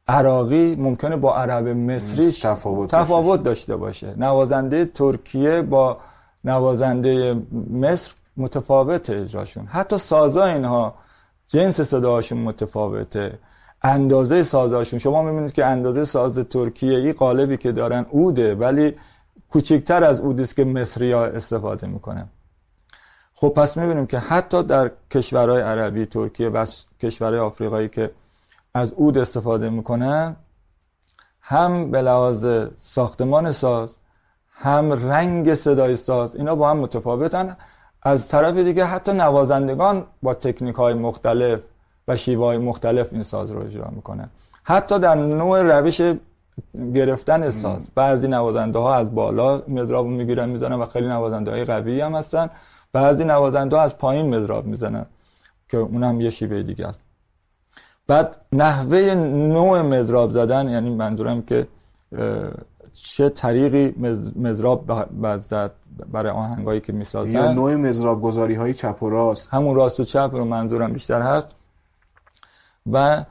عراقی ممکنه با عرب مصری تفاوت, تفاوت داشته باشه. نوازنده ترکیه با نوازنده مصر متفاوت اجراشون. حتی سازا اینها جنس صداشون متفاوته. اندازه سازاشون. شما می‌بینید که اندازه ساز ترکیه ای قالبی که دارن اوده ولی کوچکتر از اودی که مصری ها استفاده می‌کنن. خب پس می‌بینیم که حتی در کشورهای عربی ترکیه و کشورهای آفریقایی که از اود استفاده می‌کنن هم به لحاظ ساختمان ساز هم رنگ صدای ساز اینا با هم متفاوتن. از طرف دیگه حتی نوازندگان با تکنیک های مختلف و شیوه های مختلف این ساز رو اجرا می‌کنن. حتی در نوع روش گرفتن ساز. بعضی نوازنده ها از بالا مزراب می‌گیرن می‌زنن و خیلی نوازنده های قوی هم هستن. بعضی نوازنده ها از پایین مزراب می‌زنن که اونم یه شیوه دیگه است. بعد نحوه نوع مزراب زدن یعنی منظورم که چه طریقی مزراب بعد زد برای آهنگایی که می‌سازن؟ یا نوع مزراب گذاری های چپ و راست. همون راست و چپ رو منظورم بیشتر هست. و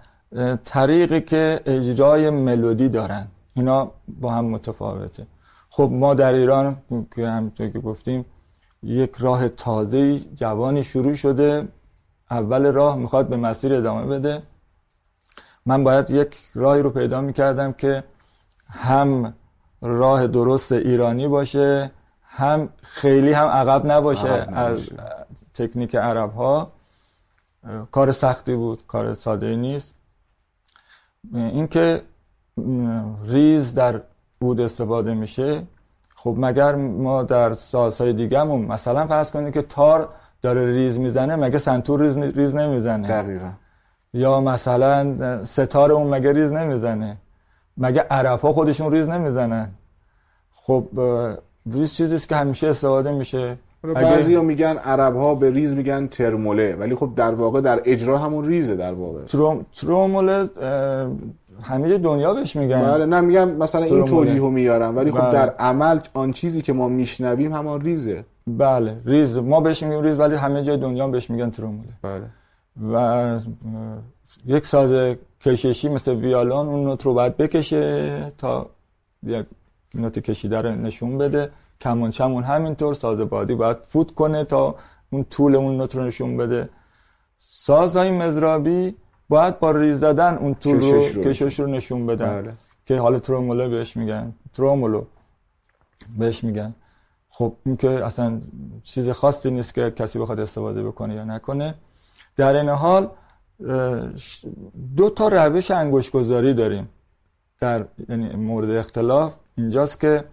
طریقی که اجرای ملودی دارن. اینا با هم متفاوته. خب ما در ایران که همونطور که گفتیم یک راه تازه جوانی شروع شده. اول راه می‌خواد به مسیر ادامه بده. من باید یک راهی رو پیدا می‌کردم که هم راه درست ایرانی باشه هم خیلی هم عقب نباشه, از تکنیک عرب ها کار سختی بود کار ساده نیست. اینکه ریز در بود استفاده میشه خب مگر ما در سازهای دیگهمون مثلا فرض کنید که تار داره ریز می‌زنه مگه سنتور ریز, ریز نمی‌زنه؟ دقیقا. یا مثلا سه‌تار اون مگه ریز نمی‌زنه؟ مگه عرب ها خودشون ریز نمی‌زنن؟ خب ریز چیزیست که همیشه استفاده میشه. بعضی ها میگن عرب ها به ریز میگن ترموله ولی خب در واقع در اجرا همون ریزه در واقع. تروم... تروموله همه دنیا بهش میگن. بله نه میگم مثلا این توجیه میارم ولی خب بله. در عمل آن چیزی که ما میشنویم همان ریزه. بله ریز. ما بهش میگیم ریز ولی همه جای دنیا بهش میگن تروموله بله. و یک ساز کششی مثل ویالون اون نت رو باید بکشه تا یک نت کشیده رو نشون بده. کمانچمون همینطور ساز بادی باید فوت کنه تا اون طول اون نت رو نشون بده. سازهای مضرابی باید با ریز دادن اون طول رو کشش رو نشون بدن. بله. که حالا ترومولو بهش میگن. ترومولو بهش میگن. خب این که اصلا چیز خاصی نیست که کسی بخواد استفاده بکنه یا نکنه. در این حال دو تا روش انگوش گذاری داریم در یعنی مورد اختلاف. اینجاست که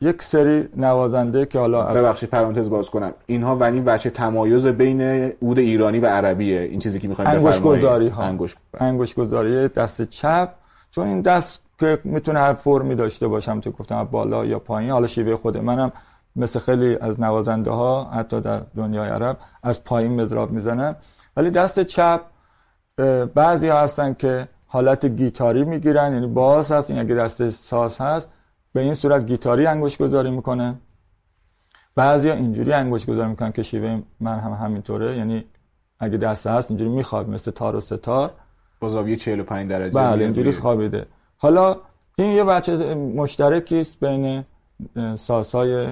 یک سری نوازنده که حالا ببخشید پرانتز باز کنم. اینها ونی وچه تمایز بین عود ایرانی و عربیه. این چیزی که می‌خوایم انگوش گذاری ها. انگوش, انگوش گذاری دست چپ. چون این دست که می‌تونه هر فرمی داشته باشم تو گفتم بالا یا پایین حالا شیوه خود منم مثل خیلی از نوازنده ها حتی در دنیای عرب از پایین مزراب می‌زنم ولی دست چپ بعضی ها هستن که حالت گیتاری می‌گیرن یعنی باز هست این اگه دست ساز هست به این صورت گیتاری انگوش گذاری می‌کنه بعضی ها اینجوری انگوش گذاری می‌کنن که شیوه من هم همینطوره یعنی اگه دست هست اینجوری می‌خواد مثل تار و ستار. با زاویه 45 درجه بله اینجوری خوابیده. حالا این یه بچه مشترکی است بین سازهای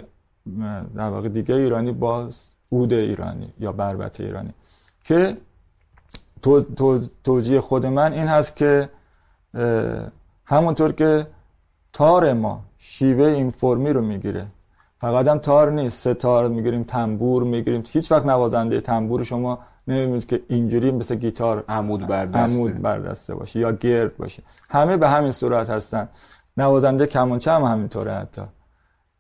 در واقع دیگه ایرانی با عود ایرانی یا بربط ایرانی. که تو، تو، توجیه خود من این هست که همونطور که تار ما شیوه این فرمی رو می‌گیره. فقط هم تار نیست. سه تار می‌گیریم تنبور می‌گیریم. هیچ وقت نوازنده تنبور شما نمی‌بینید که اینجوری مثل گیتار عمود بردسته عمود بردسته باشه یا گرد باشه. همه به همین صورت هستن. نوازنده کمانچه هم همینطوره حتی.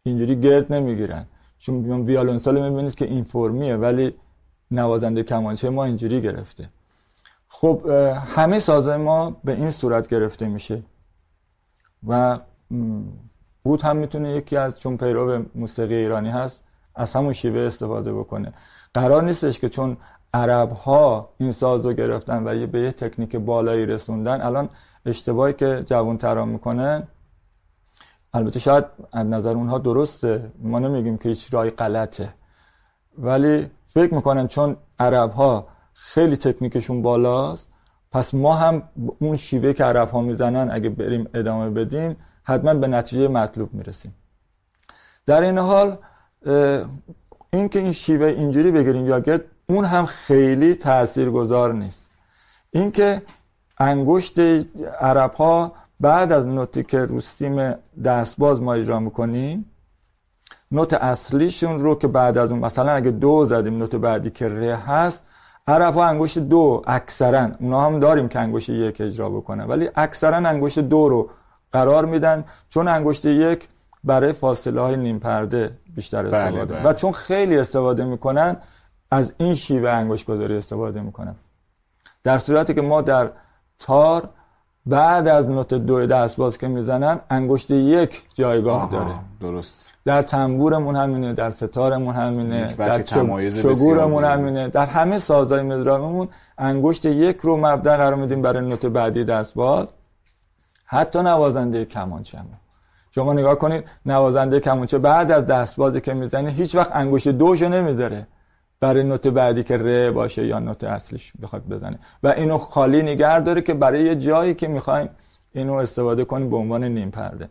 اینجوری گرد نمی‌گیرن. چون ویالونسال می‌بینید که این فرمیه ولی نوازنده کمانچه ما اینجوری گرفته. خب همه سازه ما به این صورت گرفته میشه. و بود هم می‌تونه یکی از چون پیرو موسیقی ایرانی هست از همون شیوه استفاده بکنه. قرار نیستش که چون عرب ها این ساز رو گرفتن و به یه تکنیک بالایی رسوندن الان اشتباهی که جوان ترا می‌کنن البته شاید از نظر اونها درسته. ما نمیگیم که هیچ رای غلطه. ولی فکر می‌کنن چون عرب ها خیلی تکنیکشون بالاست پس ما هم اون شیوه که عرب ها می‌زنن اگه بریم ادامه بدیم حتما به نتیجه مطلوب می‌رسیم. در این حال این که این شیوه اینجوری بگیریم یا گرد اون هم خیلی تأثیر گذار نیست. اینکه انگشت عرب ها بعد از نوتی که رو سیم دستباز ما اجرا می‌کنیم نوت اصلیشون رو که بعد از اون مثلا اگه دو زدیم نوت بعدی که ره هست عرب ها انگشت دو اکثرا اونا هم داریم که انگشت یک اجرا بکنه ولی اکثرا انگشت دو رو قرار میدن چون انگشت یک برای فاصله های نیم پرده بیشتر بله، استفاده بله. و چون خیلی استفاده می‌کنن از این شیوه انگشت گذاری استفاده می‌کنن. در صورتی که ما در تار بعد از نوت دو دست باز که می‌زنن انگشت یک جایگاه داره. درست. در تنبورمون همینه در ستارمون همینه در چگورمون همینه. در همه سازهای مزرابمون انگشت یک رو مبدع قرار میدیم برای نوت بعدی دست باز حتی نوازنده کمانچه هم. شما نگاه کنید نوازنده کمانچه بعد از دستبازی که می‌زنه هیچ وقت انگشت دوشو نمی‌ذاره. برای نوت بعدی که ر باشه یا نوت اصلیش بخواد بزنه. و اینو خالی نگر داره که برای یه جایی که می‌خوایم اینو استفاده کنیم به عنوان نیم پرده.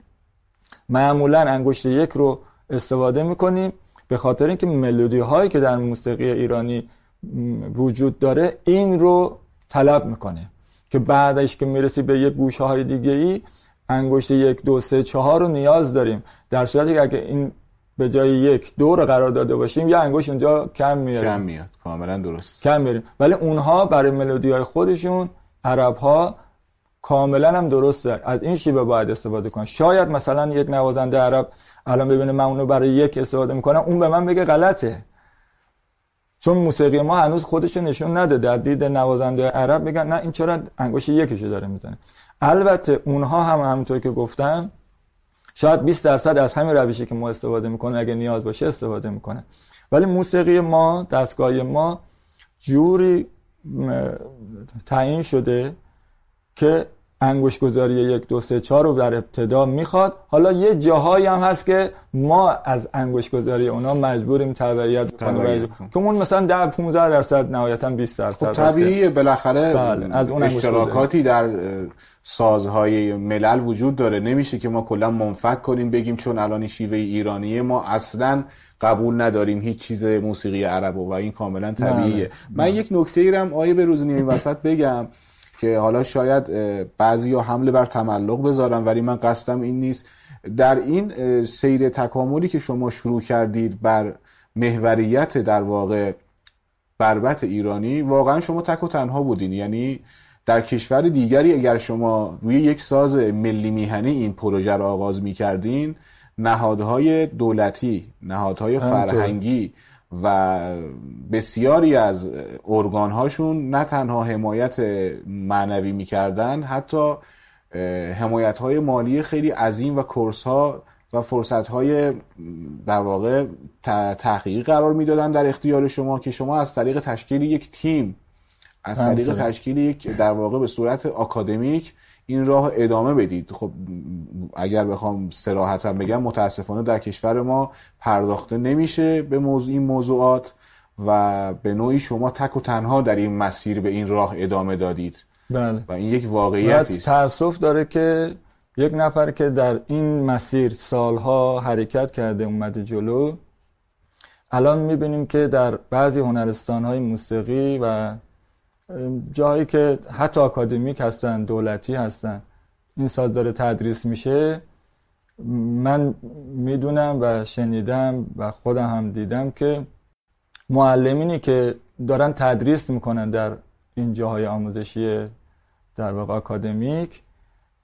معمولا انگشت یک رو استفاده می‌کنیم به خاطر اینکه ملودی هایی که در موسیقی ایرانی وجود داره این رو طلب می‌کنه که بعدش که می‌رسی به یک گوشه های دیگه ای انگشت یک دو سه چهار رو نیاز داریم. در صورتی که اگه این به جای یک دو رو قرار داده باشیم یه انگشت اونجا کم میاد کم میاد. کاملا درست. کم میاریم. ولی اونها برای ملودی های خودشون عرب ها کاملا هم درسته. از این شیبه باید استفاده کنن. شاید مثلا یک نوازنده عرب الان ببینه من اونو برای یک استفاده می‌کنم اون به من بگه غلطه. چون موسیقی ما هنوز خودش نشون نده. در دید نوازنده عرب بگن نه این چرا انگشت یکیشو داره می‌زنه. البته اونها هم همونطور که گفتم شاید 20 درصد از همین روشی که ما استفاده می‌کنه اگه نیاز باشه استفاده می‌کنه. ولی موسیقی ما دستگاه ما جوری تعیین شده که انگوش گذاری یک دو سه چهار رو در ابتدا می‌خواد. حالا یه جاهایی هم هست که ما از انگوش گذاری اونا مجبوریم تبعیت کنیم. که اون مثلا در 15 درصد نهایتا 20 درصد خب طبیعیه بالاخره بله. از اون اشتراکاتی در سازهای ملل وجود داره. نمیشه که ما کلا منفک کنیم بگیم چون الان شیوه ایرانیه ما اصلا قبول نداریم هیچ چیز موسیقی عرب و این کاملا طبیعیه. من یک نکته ای رم آیه به روزنی این وسط بگم. که حالا شاید بعضی ها حمله بر تملق بذارن ولی من قصدم این نیست. در این سیر تکاملی که شما شروع کردید بر محوریت در واقع بربت ایرانی واقعا شما تک و تنها بودین. یعنی در کشور دیگری اگر شما روی یک ساز ملی میهنی این پروژه رو آغاز می‌کردین نهادهای دولتی نهادهای فرهنگی و بسیاری از ارگانهاشون نه تنها حمایت معنوی می‌کردن حتی حمایت های مالی خیلی عظیم و کورس ها و فرصت های در واقع تحقیقی قرار می‌دادن در اختیار شما که شما از طریق تشکیل یک تیم از طریق تشکیل یک در واقع به صورت آکادمیک این راه ادامه بدید. خب اگر بخوام سراحتا بگم متاسفانه در کشور ما پرداخته نمیشه به موضوع این موضوعات و به نوعی شما تک و تنها در این مسیر به این راه ادامه دادید. بله. و این یک واقعیتی است. تاسف داره که یک نفر که در این مسیر سالها حرکت کرده اومده جلو الان می‌بینیم که در بعضی هنرستان های موسیقی و جایی که حتی اکادمیک هستن دولتی هستن این ساز داره تدریس میشه من می‌دونم و شنیدم و خودم هم دیدم که معلمینی که دارن تدریس می‌کنن در این جاهای آموزشی در واقع اکادمیک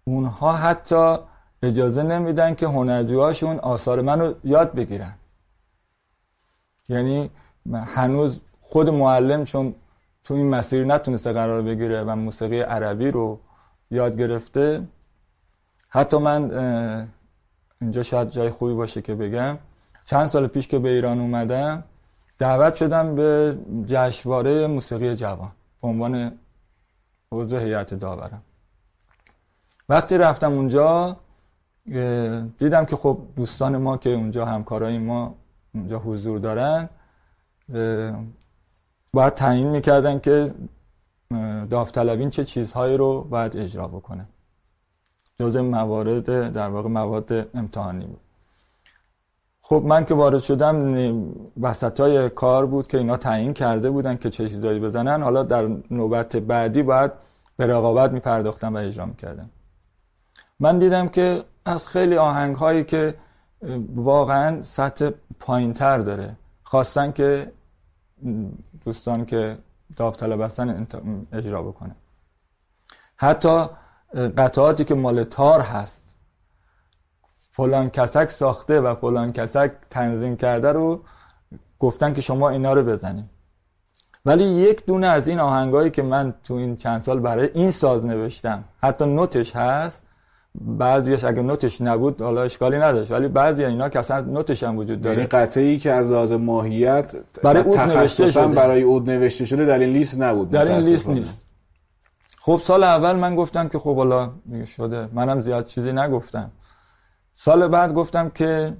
اونها حتی اجازه نمیدن که هنرجوهاشون آثار منو یاد بگیرن. یعنی هنوز خود معلم چون تو این مسیر نتونسته قرار بگیره و موسیقی عربی رو یاد گرفته. حتی من اینجا شاید جای خوبی باشه که بگم. چند سال پیش که به ایران اومدم دعوت شدم به جشنواره موسیقی جوان به عنوان عضو هیئت داورم. وقتی رفتم اونجا دیدم که خب دوستان ما که اونجا همکارای ما اونجا حضور دارن باید تعیین می‌کردن که داوطلبین چه چیزهایی رو باید اجرا بکنه. جز موارد در واقع مواد امتحانی بود. خب من که وارد شدم وسط های کار بود که اینا تعیین کرده بودن که چه چیزایی بزنن. حالا در نوبت بعدی باید به رقابت میپرداختم و اجرا می‌کردم من دیدم که از خیلی آهنگ هایی که واقعا سطح پایین تر داره. خواستن که دوستان که داوطلب هستن اجرا بکنه. حتی قطعاتی که مال تار هست. فلان کسک ساخته و فلان کسک تنظیم کرده رو گفتن که شما اینا رو بزنیم ولی یک دونه از این آهنگایی که من تو این چند سال برای این ساز نوشتم حتی نوتش هست بعضیش اگه نوتش نبود حالا اشکالی نداشت. ولی بعضی اینا که اصلا نوتش هم وجود داره. یعنی قطعی که از لحاظ ماهیت برای اود نوشته شده. برای اود نوشته شده در این لیست نبود. در این لیست نیست. خب سال اول من گفتم که خب حالا شده. منم زیاد چیزی نگفتم. سال بعد گفتم که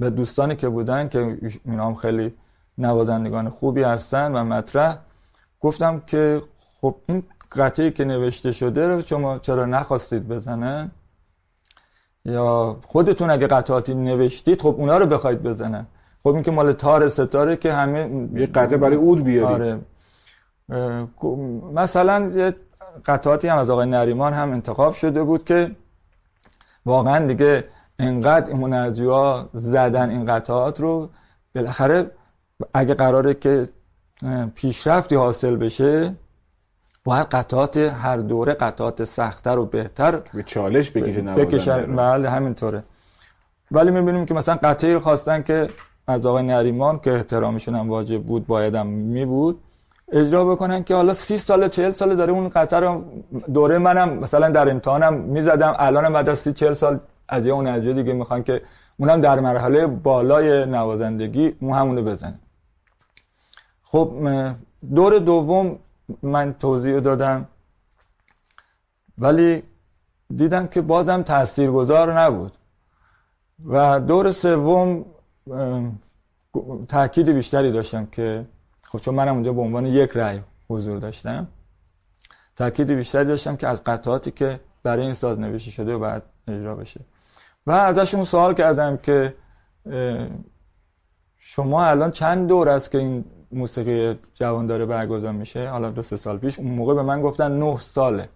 به دوستانی که بودن که اینا هم خیلی نوازندگان خوبی هستن و مطرح گفتم که خب این قطعی که نوشته شده رو شما چرا نخواستید بزنن یا خودتون اگه قطعاتی نوشتید خب اونا رو بخواید بزنن خب این که مال تار ستاره که همه یه قطعه برای اود بیارید. آره. مثلا یه قطعاتی هم از آقای نریمان هم انتخاب شده بود که واقعا دیگه انقدر ها زدن این قطعات رو بالاخره اگه قراره که پیشرفتی حاصل بشه باید قطعات هر دوره قطعات سختتر و بهتر به چالش بکشه بکشه. بله همینطوره. ولی می‌بینیم که مثلا قطعی خواستن که از آقای نریمان که احترامشون هم واجب بود بایدم می بود اجرا بکنن که حالا سی سال چهل سال داره اون قطعه رو دوره منم مثلا در امتحانم می‌زدم الان بعد از سی چهل سال از یه اون دیگه می‌خوان که اونم در مرحله بالای نوازندگی اون همونو بزنه. خب دور دوم من توضیح دادم. ولی دیدم که بازم تاثیرگذار نبود. و دور سوم تاکید بیشتری داشتم که خب چون منم اونجا به عنوان یک رأی حضور داشتم تاکید بیشتری داشتم که از قطعاتی که برای این ساز نوشته شده و بعد اجرا بشه. و ازشون سوال کردم که شما الان چند دور است که این موسیقی جوان داره برگزار میشه. حالا دو سه سال پیش. اون موقع به من گفتن نه ساله.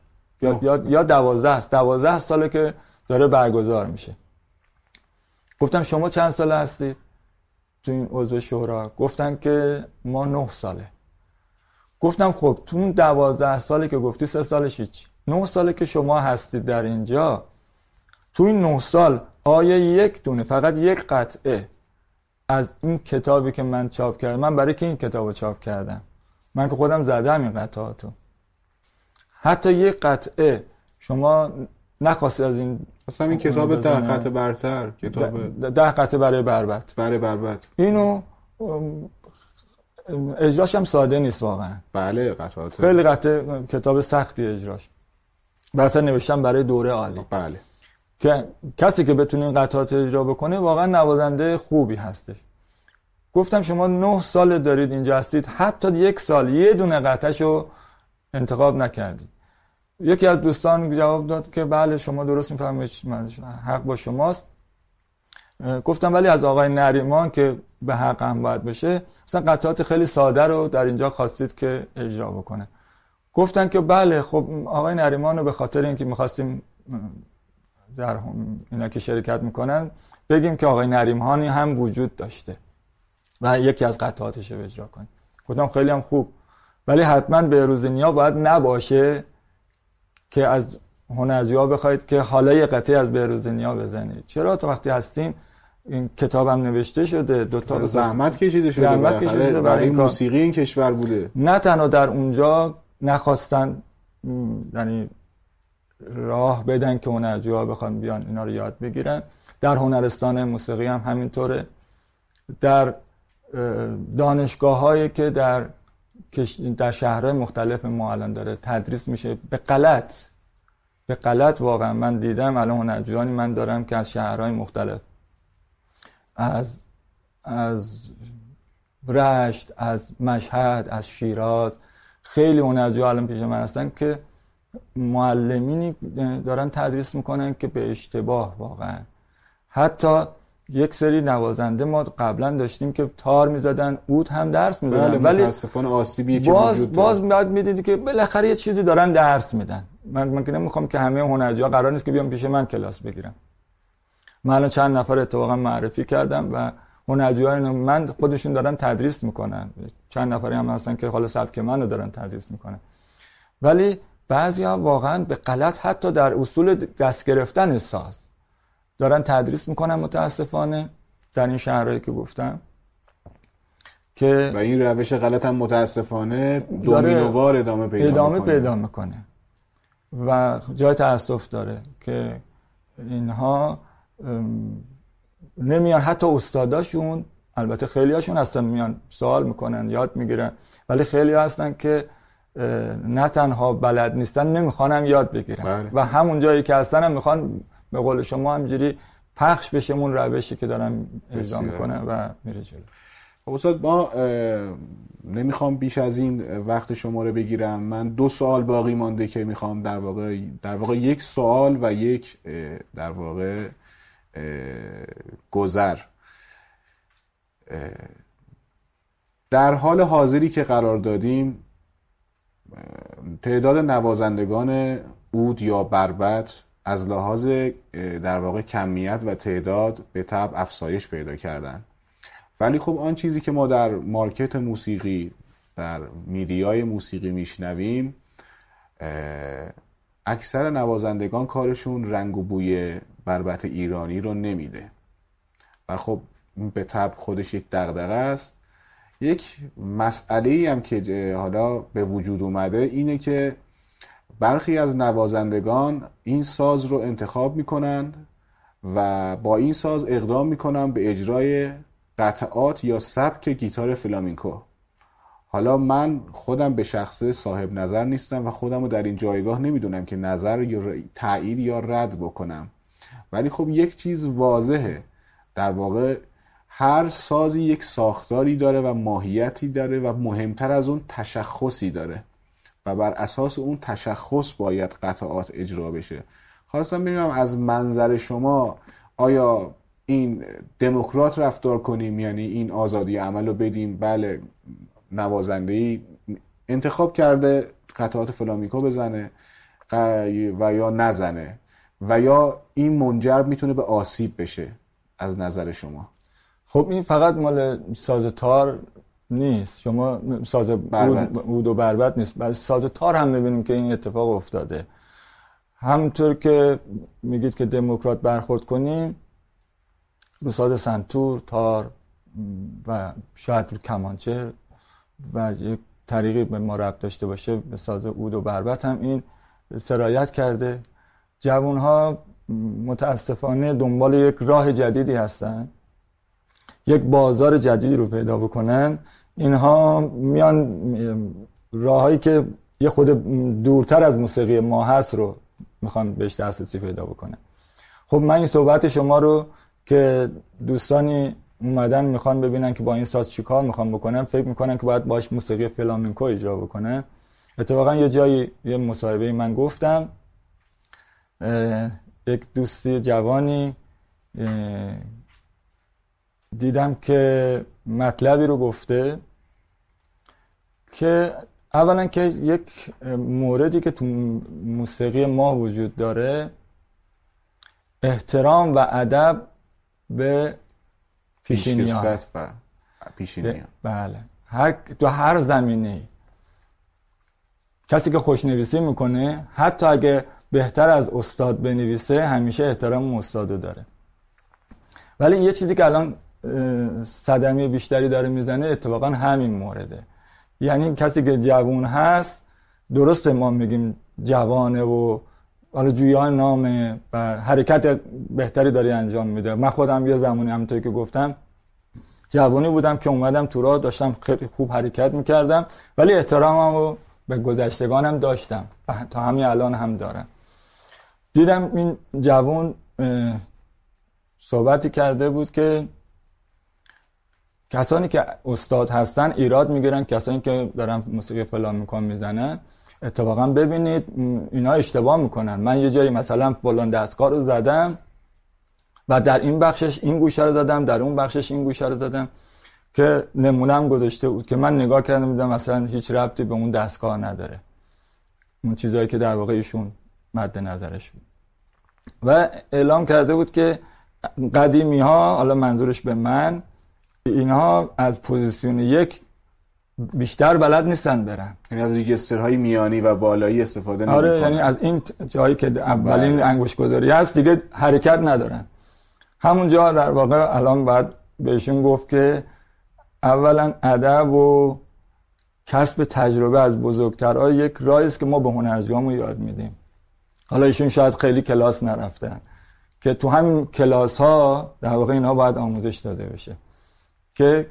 یا یا یا دوازده است. دوازده ساله که داره برگزار میشه. گفتم شما چند ساله هستید تو این عضو شورا. گفتن که ما نه ساله. گفتم خب تو اون دوازده سالی که گفتی سه سالش هیچ. نه ساله که شما هستید در اینجا. تو این نه سال آیا یک دونه فقط یک قطعه از این کتابی که من چاپ کردم من برای که این کتاب رو چاپ کردم؟ من که خودم زدم این قطعاتو. حتی یک قطعه شما نخواستی از این اصلا این کتاب ده قطعه برتر کتاب ده قطعه برای بربت برای بربت اینو اجراش هم ساده نیست واقعا. بله قطعات خیلی قطعه کتاب سختی اجراش. بسا نوشتم برای دوره عالی. بله. که کسی که بتونه این قطعات اجرا بکنه واقعا نوازنده خوبی هستش. گفتم شما نه سال دارید اینجا هستید حتی یک سال یه دونه قطعشو انتخاب نکردید. یکی از دوستان جواب داد که بله شما درست می‌فهمید حق با شماست. گفتم ولی از آقای نریمان که به حق هم باید بشه مثلا قطعات خیلی ساده رو در اینجا خواستید که اجرا بکنه. گفتن که بله خب آقای نریمان رو به خاطر اینکه می‌خواستیم در اینا که شرکت می‌کنن بگیم که آقای نریمهانی هم وجود داشته و یکی از قطعاتش رو اجرا کنیم گفتم خیلی هم خوب. ولی حتما به روز نیا باید نباشه که از هنرجوها بخواید که حالا یه قطعه از بهروزنیا بزنید. چرا؟ تو وقتی هستین این کتابم نوشته شده دو تا زحمت کشیده شده زحمت کشیده شده برای این موسیقی این کشور بوده. نه تنها در اونجا نخواستن یعنی راه بدن که هنرجوها بخوان بیان اینا رو یاد بگیرن. در هنرستان موسیقی هم همینطوره. در دانشگاه هایی که در در شهرهای مختلف ما الان داره تدریس میشه. به غلط به غلط واقعا من دیدم الان هنرجویانی من دارم که از شهرهای مختلف از از رشت از مشهد از شیراز خیلی هنرجو الان پیش من هستن که معلمینی دارن تدریس می‌کنن که به اشتباه واقعا. حتی یک سری نوازنده ما قبلا داشتیم که تار می‌زدن اود هم درس می‌دادن. بله ولی متاسفانه آسیبی که باز باز بعد می‌دیدی که بالاخره یه چیزی دارن درس میدن. من من که نمی‌خوام که همه هنرجوها قرار نیست که بیان پیش من کلاس بگیرم من الان چند نفر اتفاقا معرفی کردم و هنرجوهای من خودشون دارن تدریس می‌کنن. چند نفری هم هستن که حالا سبک منو دارن تدریس می‌کنن. ولی بعضی ها واقعا به غلط حتی در اصول دست گرفتن ساز دارن تدریس می‌کنن متاسفانه در این شهرهایی که گفتم که و این روش غلط هم متاسفانه دومینووار ادامه پیدا ادامه می‌کنه. پیدا می‌کنه و جای تاسف داره که اینها نمیان حتی استاداشون البته خیلی هاشون هستن میان سوال می‌کنن یاد می‌گیرن ولی خیلی هستن که نه تنها بلد نیستن نمی‌خوانم یاد بگیرن بله. و همون جایی که هستن هم می‌خوان به قول شما همجوری پخش بشه اون روشی که دارن اجرا می‌کنن و میره جلو. خب استاد ما نمی‌خوام بیش از این وقت شما رو بگیرم. من دو سوال باقی مانده که می‌خوام در واقع در واقع یک سوال و یک در واقع گذر. در حال حاضری که قرار دادیم تعداد نوازندگان اود یا بربت از لحاظ در واقع کمیت و تعداد به طب افزایش پیدا کردن. ولی خب آن چیزی که ما در مارکت موسیقی در میدیای موسیقی میشنویم اکثر نوازندگان کارشون رنگ و بوی بربت ایرانی رو نمیده. و خب به طب خودش یک دغدغه است. یک مسئله ای هم که حالا به وجود اومده اینه که برخی از نوازندگان این ساز رو انتخاب می‌کنن و با این ساز اقدام می‌کنن به اجرای قطعات یا سبک گیتار فلامینکو. حالا من خودم به شخصه صاحب نظر نیستم و خودم رو در این جایگاه نمی‌دونم که نظر یا تایید یا رد بکنم. ولی خب یک چیز واضحه. در واقع هر سازی یک ساختاری داره و ماهیتی داره و مهمتر از اون تشخصی داره و بر اساس اون تشخص باید قطعات اجرا بشه. خواستم ببینم از منظر شما آیا این دموکرات رفتار کنیم؟ یعنی این آزادی عمل رو بدیم؟ بله نوازنده ای انتخاب کرده قطعات فلامیکو بزنه و یا نزنه و یا این منجر می‌تونه به آسیب بشه از نظر شما؟ خب این فقط مال ساز تار نیست. شما ساز اود و بربت نیست. بعد ساز تار هم می‌بینیم که این اتفاق افتاده. همونطور که میگید که دموکرات برخورد کنیم رو ساز سنتور تار و شاید رو کمانچه و یک طریقی به ما ربط داشته باشه به ساز اود و بربت هم این سرایت کرده. جوان ها متاسفانه دنبال یک راه جدیدی هستن. یک بازار جدیدی رو پیدا بکنن. اینها میان راههایی که یه خود دورتر از موسیقی ما هست رو می‌خوان بهش دسترسی پیدا بکنن. خب من این صحبت شما رو که دوستانی اومدن می‌خوان ببینن که با این ساز چیکار می‌خوان بکنن فکر می‌کنن که باید باش موسیقی فلامنکو اجرا بکنن. اتفاقا یه جایی یه مصاحبه من گفتم. یک دوستی جوانی دیدم که مطلبی رو گفته که اولا که یک موردی که تو موسیقی ما وجود داره احترام و ادب به پیشینیان. و پیشینیان. بله. هر تو هر زمینه کسی که خوشنویسی می‌کنه حتی اگه بهتر از استاد بنویسه همیشه احترام استادو داره. ولی یه چیزی که الان صدمی بیشتری داره می‌زنه اتفاقا همین مورده. یعنی کسی که جوون هست درسته ما میگیم جوانه و حالا جویان نامه و حرکت بهتری داری انجام میده. من خودم یه زمانی همونطور که گفتم جوانی بودم که اومدم تو راه داشتم خیلی خوب حرکت می‌کردم ولی احترامم رو به گذشتگانم داشتم. تا همین الان هم دارم. دیدم این جوان صحبتی کرده بود که کسانی که استاد هستن ایراد می‌گیرن کسانی که دارن موسیقی فلان میکن می‌زنن. اتفاقا ببینید اینا اشتباه می‌کنن. من یه جایی مثلا فلان دستگاه رو زدم و در این بخشش این گوشه رو زدم در اون بخشش این گوشه رو زدم که نمونم گذاشته بود که من نگاه کردم میدم مثلا هیچ ربطی به اون دستگاه نداره. اون چیزایی که در واقع ایشون مد نظرش بود. و اعلام کرده بود که قدیمی ها حالا منظورش به من اینها از پوزیسیون یک بیشتر بلد نیستن برن. یعنی از ریگسترهای میانی و بالایی استفاده نمی‌کنن. آره یعنی از این جایی که اولین بله. انگوش گذاری هست دیگه حرکت ندارن. همونجا در واقع الان بعد بهشون گفت که اولا ادب و کسب تجربه از بزرگترها یک راهی است که ما به هنرجوامون یاد میدیم. حالا ایشون شاید خیلی کلاس نرفتن که تو همین کلاس ها در واقع اینا باید آموزش داده بشه. که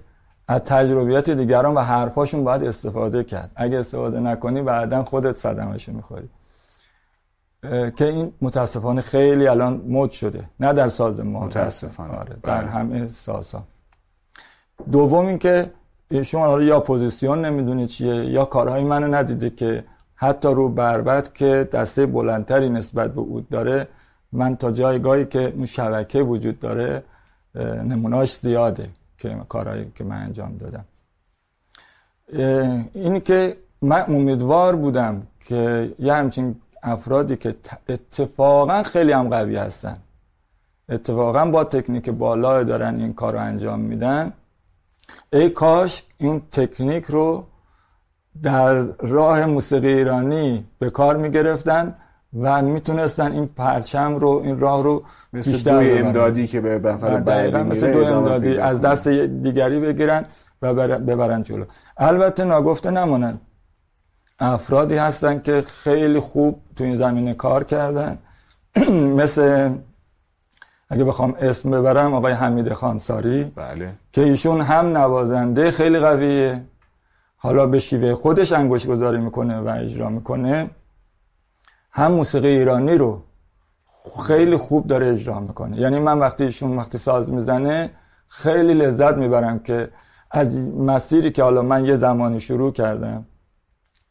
از تجربیات دیگران و حرفاشون باید استفاده کرد. اگه استفاده نکنی بعدا خودت صدمش می‌خوری. که این متاسفانه خیلی الان مد شده. نه در ساز ما متاسفانه. آره در بله. همه سازها. دوم اینکه شما یا پوزیسیون نمی‌دونه چیه یا کارهای منو ندیده که حتی رو بربت که دسته بلندتری نسبت به اود داره من تا جایگاهی که اون شبکه وجود داره نموناش زیاده. که کارهایی که من انجام دادم. این که من امیدوار بودم که یه همچین افرادی که اتفاقا خیلی هم قوی هستن اتفاقا با تکنیک بالا دارن این کار رو انجام میدن ای کاش این تکنیک رو در راه موسیقی ایرانی به کار می‌گرفتن و می‌تونستن این پرچم رو این راه رو مثل دوی امدادی که به نفر بعدی مثل دو امدادی از دست دیگری بگیرن و ببرن جلو. البته ناگفته نمونن. افرادی هستن که خیلی خوب تو این زمینه کار کردن. مثل اگه بخوام اسم ببرم آقای حمید خانساری بله. که ایشون هم نوازنده خیلی قویه. حالا به شیوه خودش انگوش گذاری می‌کنه و اجرا می‌کنه. هم موسیقی ایرانی رو خیلی خوب داره اجرا می‌کنه. یعنی من وقتی ایشون وقتی ساز می‌زنه خیلی لذت می‌برم که از مسیری که حالا من یه زمانی شروع کردم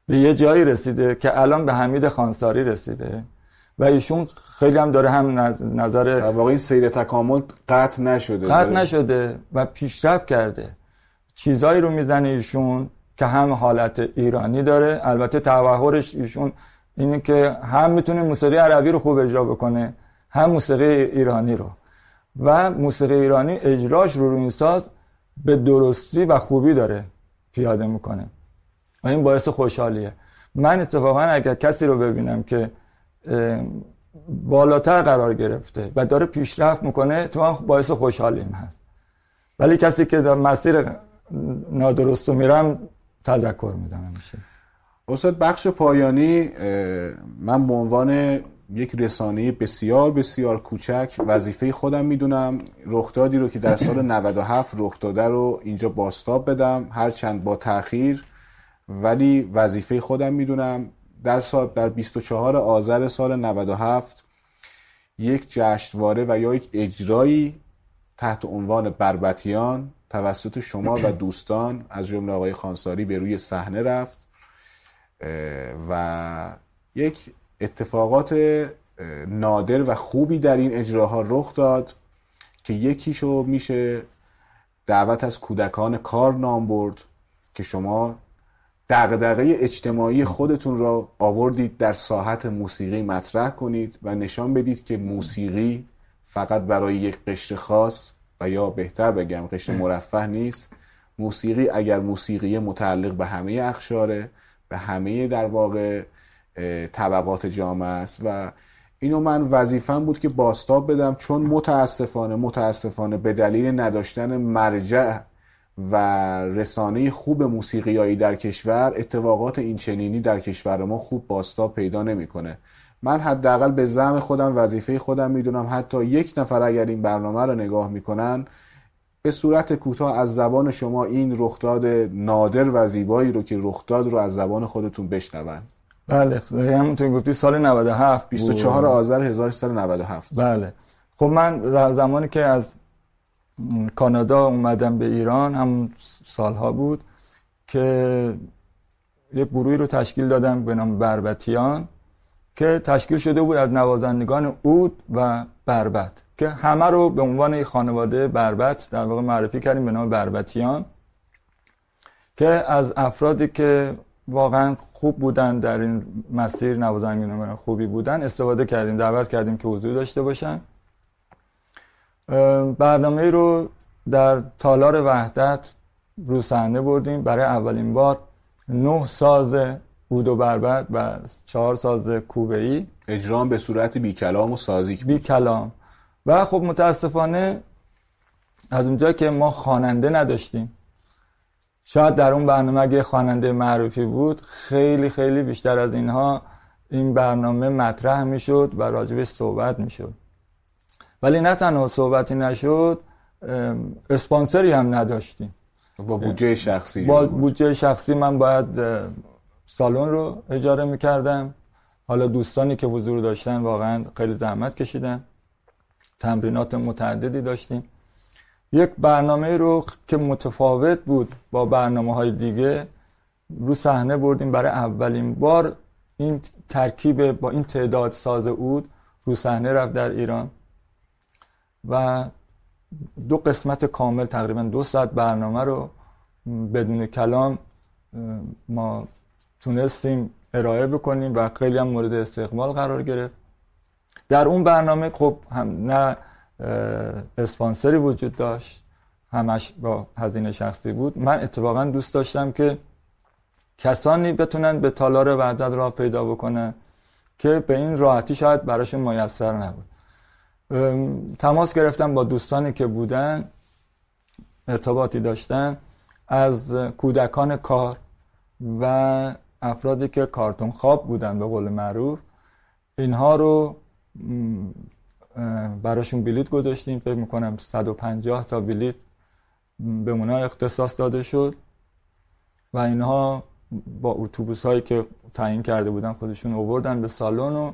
به یه جایی رسیده که الان به حمید خانساری رسیده. و ایشون خیلی هم داره هم نظر واقعا این سیر تکامل قطع نشده. قطع نشده و پیشرفت کرده. چیزایی رو می‌زنه ایشون که هم حالت ایرانی داره. البته توهرش ایشون اینه که هم می‌تونه موسیقی عربی رو خوب اجرا بکنه هم موسیقی ایرانی رو. و موسیقی ایرانی اجراش رو روی این ساز به درستی و خوبی داره پیاده می‌کنه. و این باعث خوشحالیه. من اتفاقا اگر کسی رو ببینم که بالاتر قرار گرفته و داره پیشرفت می‌کنه اتفاقا باعث خوشحالیم هست. ولی کسی که در مسیر نادرست میرم تذکر میدم میشه استاد بخش پایانی من به عنوان یک رسانه بسیار بسیار کوچک وظیفه خودم می‌دونم. رخدادی رو که در سال 97 رخ داده رو اینجا باستاب بدم هرچند با تاخیر ولی وظیفه خودم می‌دونم. در سال در 24 آذر سال 97 یک جشنواره و یا یک اجرایی تحت عنوان بربتیان توسط شما و دوستان از جمله آقای خانساری به روی صحنه رفت. و یک اتفاقات نادر و خوبی در این اجراها رخ داد که یکیشو میشه دعوت از کودکان کار نام برد که شما دغدغه اجتماعی خودتون را آوردید در ساحت موسیقی مطرح کنید و نشان بدید که موسیقی فقط برای یک قشر خاص و یا بهتر بگم قشر مرفه نیست. موسیقی اگر موسیقی متعلق به همه اخشاره به همه در واقع طبقات جامعه است و اینو من وظیفم بود که باستاب بدم چون متاسفانه متاسفانه به دلیل نداشتن مرجع و رسانه خوب موسیقیایی در کشور اتفاقات این چنینی در کشور ما خوب باستاب پیدا نمی‌کنه. من حداقل به زعم خودم وظیفه خودم می‌دونم حتی یک نفر اگر این برنامه رو نگاه می‌کنن به صورت کوتاه از زبان شما این رخداد نادر و زیبایی رو که رخداد رو از زبان خودتون بشنون بله همونطور گفتی سال 97 24 آذر 1397 بله. خب من زمانی که از کانادا اومدم به ایران هم سالها بود که یک گروهی رو تشکیل دادم به نام بربتیان که تشکیل شده بود از نوازندگان اود و بربت که همه رو به عنوان خانواده بربت در واقع معرفی کردیم به نام بربتیان که از افرادی که واقعا خوب بودن در این مسیر نوازندگان خوبی بودن استفاده کردیم دعوت کردیم که حضور داشته باشن. برنامه رو در تالار وحدت رو صحنه بردیم. برای اولین بار نه ساز بود و بربت و چهار ساز کوبه ای اجرام به صورت بی کلام و سازی. بی کلام و خب متاسفانه از اونجا که ما خواننده نداشتیم شاید در اون برنامه اگه خواننده معروفی بود خیلی خیلی بیشتر از اینها این برنامه مطرح می‌شد و راجبش صحبت می‌شد. ولی نه تنها صحبتی نشد اسپانسری هم نداشتیم. با بودجه شخصی. با بودجه شخصی من باید سالن رو اجاره می‌کردم. حالا دوستانی که حضور داشتن واقعا خیلی زحمت کشیدن. تمرینات متعددی داشتیم. یک برنامه رو که متفاوت بود با برنامه های دیگه رو صحنه بردیم برای اولین بار. این ترکیب با این تعداد ساز اود رو صحنه رفت در ایران و دو قسمت کامل تقریبا دو ساعت برنامه رو بدون کلام ما تونستیم ارائه بکنیم و خیلی هم مورد استقبال قرار گرفت. در اون برنامه خب هم نه اسپانسری وجود داشت همش با هزینه شخصی بود. من اتفاقا دوست داشتم که کسانی بتونن به تالار وحدت را پیدا بکنن که به این راحتی شاید براشون میسر نبود. تماس گرفتم با دوستانی که بودن ارتباطی داشتن از کودکان کار و افرادی که کارتون خواب بودن به قول معروف. اینها رو براشون بلیت گذاشتیم. فکر می‌کنم 150 تا بلیت به اونا اختصاص داده شد. و اینها با اتوبوس هایی که تعیین کرده بودن خودشون اووردن به سالن و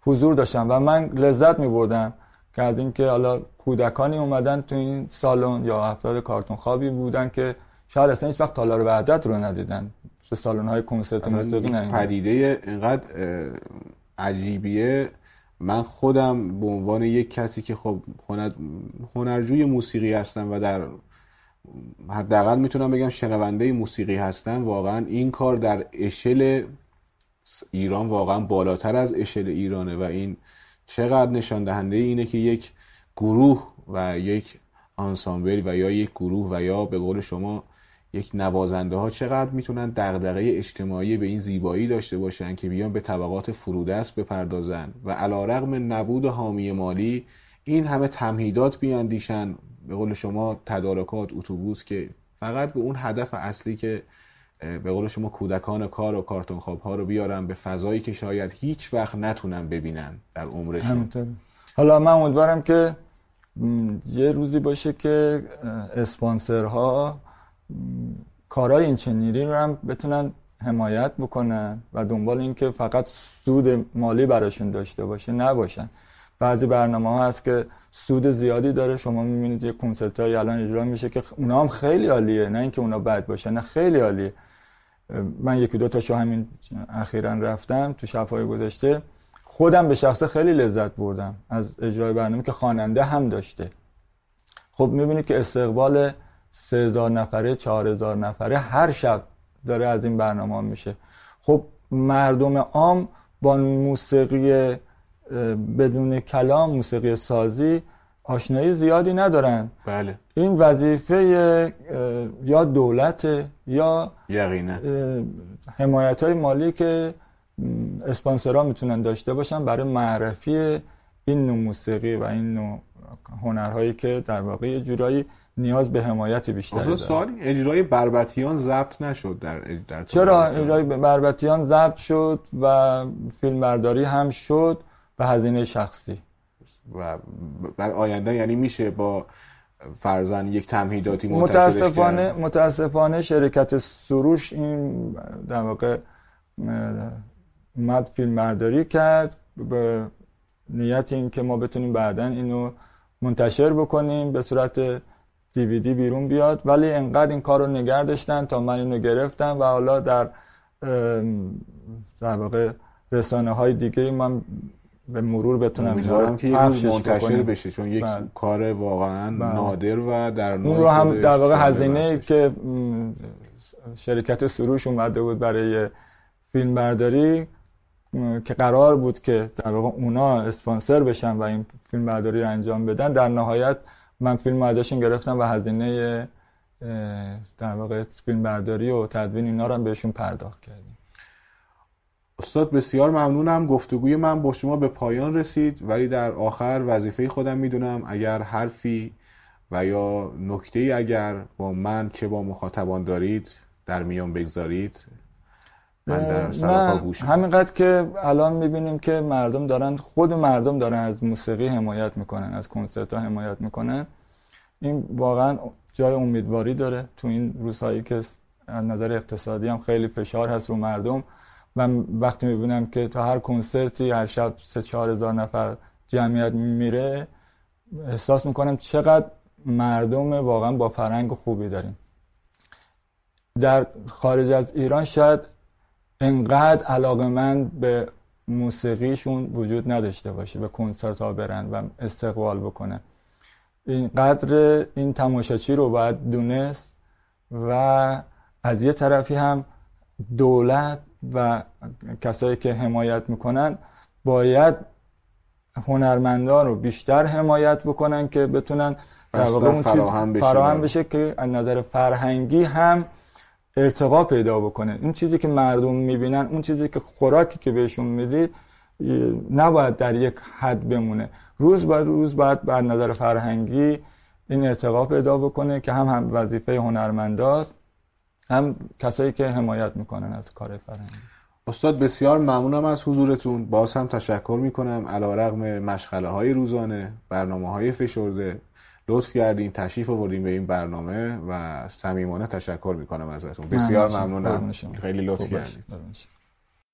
حضور داشتن. و من لذت می بردم که از اینکه حالا کودکانی اومدن تو این سالن یا افراد کارتون خوابی بودن که شاید اصلا هیچ وقت تالار وحدت رو ندیدن. به سالن های کنسرت موسیقی پدیده اینقدر عجیبیه. من خودم به عنوان یک کسی که خب هنرجوی موسیقی هستم و در حداقل می‌تونم بگم شنونده موسیقی هستم واقعا این کار در اشل ایران واقعا بالاتر از اشل ایرانه و این چقدر نشان دهنده اینه که یک گروه و یک آنسامبل و یا یک گروه و یا به قول شما یک نوازنده ها چقدر می‌تونن دغدغه اجتماعی به این زیبایی داشته باشن که بیان به طبقات فرودست بپردازن و علیرغم نبود حامی مالی این همه تمهیدات بیاندیشن. به قول شما تدارکات اتوبوس که فقط به اون هدف اصلی که به قول شما کودکان کار و کارتون خواب ها رو بیارن به فضایی که شاید هیچ وقت نتونن ببینن در عمرشون. حالا من امیدوارم که یه روزی باشه که اسپانسرها کارهای این چنینی رو هم بتونن حمایت بکنن و دنبال اینکه فقط سود مالی براشون داشته باشه نباشن. بعضی برنامه ها هست که سود زیادی داره. شما می‌بینید یه کنسرت های الان اجرا میشه که اونا هم خیلی عالیه. نه اینکه اونا بد باشه نه خیلی عالیه. من یکی دو تاشو همین اخیرا رفتم تو شبهای گذشته. خودم به شخص خیلی لذت بردم از اجرای برنامه که خواننده هم داشته. خب می‌بینید که استقبال 3000 نفره 4000 نفره هر شب داره از این برنامه میشه. خب مردم عام با موسیقی بدون کلام موسیقی سازی آشنایی زیادی ندارن. بله. این وظیفه یا دولت یا یقینا. حمایت های مالی که اسپانسرها می‌تونن داشته باشن برای معرفی این نوع موسیقی و این نوع هنرهایی که در واقع یه جورایی نیاز به حمایت بیشتری داره سوالی اجرای بربتیان ضبط نشد در, در چرا اجرای بربتیان ضبط شد و فیلم برداری هم شد به هزینه شخصی؟ و بر آینده یعنی میشه با فرزن یک تمهیداتی متاسفانه متاسفانه شرکت سروش این در واقع اومد فیلم برداری کرد به نیت این که ما بتونیم بعدا اینو منتشر بکنیم به صورت دیویدی بیرون بیاد ولی انقدر این کار رو نگر داشتن تا من اینو گرفتم و حالا در در واقع رسانه های دیگه من به مرور بتونم امیدوارم که منتشر بشه چون یک بله. کار واقعا بله. نادر و در اون رو هم در واقع هزینه که شرکت سروش اومده بود برای فیلم برداری که قرار بود که در واقع اونا اسپانسر بشن و این فیلم برداری رو انجام بدن در نهایت من فیلم ازشون گرفتم و هزینه در واقع فیلم برداری و تدوین اینا رو هم بهشون پرداخت کردیم. استاد بسیار ممنونم. گفتگوی من با شما به پایان رسید ولی در آخر وظیفه خودم می‌دونم اگر حرفی و یا نکته اگر با من چه با مخاطبان دارید در میان بگذارید. من در همینقدر که الان می‌بینیم که مردم دارن خود مردم دارن از موسیقی حمایت می‌کنن از کنسرت ها حمایت می‌کنن. این واقعا جای امیدواری داره. تو این روزهایی که از نظر اقتصادی هم خیلی فشار هست رو مردم و وقتی می‌بینم که تا هر کنسرتی هر شب سه چهار هزار نفر جمعیت میره احساس می‌کنم چقدر مردم واقعا با فرهنگ خوبی داریم. در خارج از ایران شاید انقدر علاقه من به موسیقیشون وجود نداشته باشه به کنسرت ها برن و استقبال بکنن. اینقدر این تماشاچی رو باید دونست و از یه طرفی هم دولت و کسایی که حمایت می‌کنن باید هنرمندان رو بیشتر حمایت بکنن که بتونن در واقع اون فراهم چیز فراهم بشه که از نظر فرهنگی هم ارتقا پیدا بکنه. این چیزی که مردم می‌بینن اون چیزی که خوراکی که بهشون می‌دید نباید در یک حد بمونه. روز بعد روز بعد بر نظر فرهنگی این ارتقا پیدا بکنه که هم هم وظیفه هنرمنداست هم کسایی که حمایت می‌کنن از کار فرهنگی. استاد بسیار ممنونم از حضورتون. باز هم تشکر می‌کنم. علا رقم مشغله های روزانه برنامه های فشرده. لطف کردین تشریف آوردین به این برنامه و صمیمانه تشکر می‌کنم ازتون. بسیار ممنونم. خیلی لطف کردید.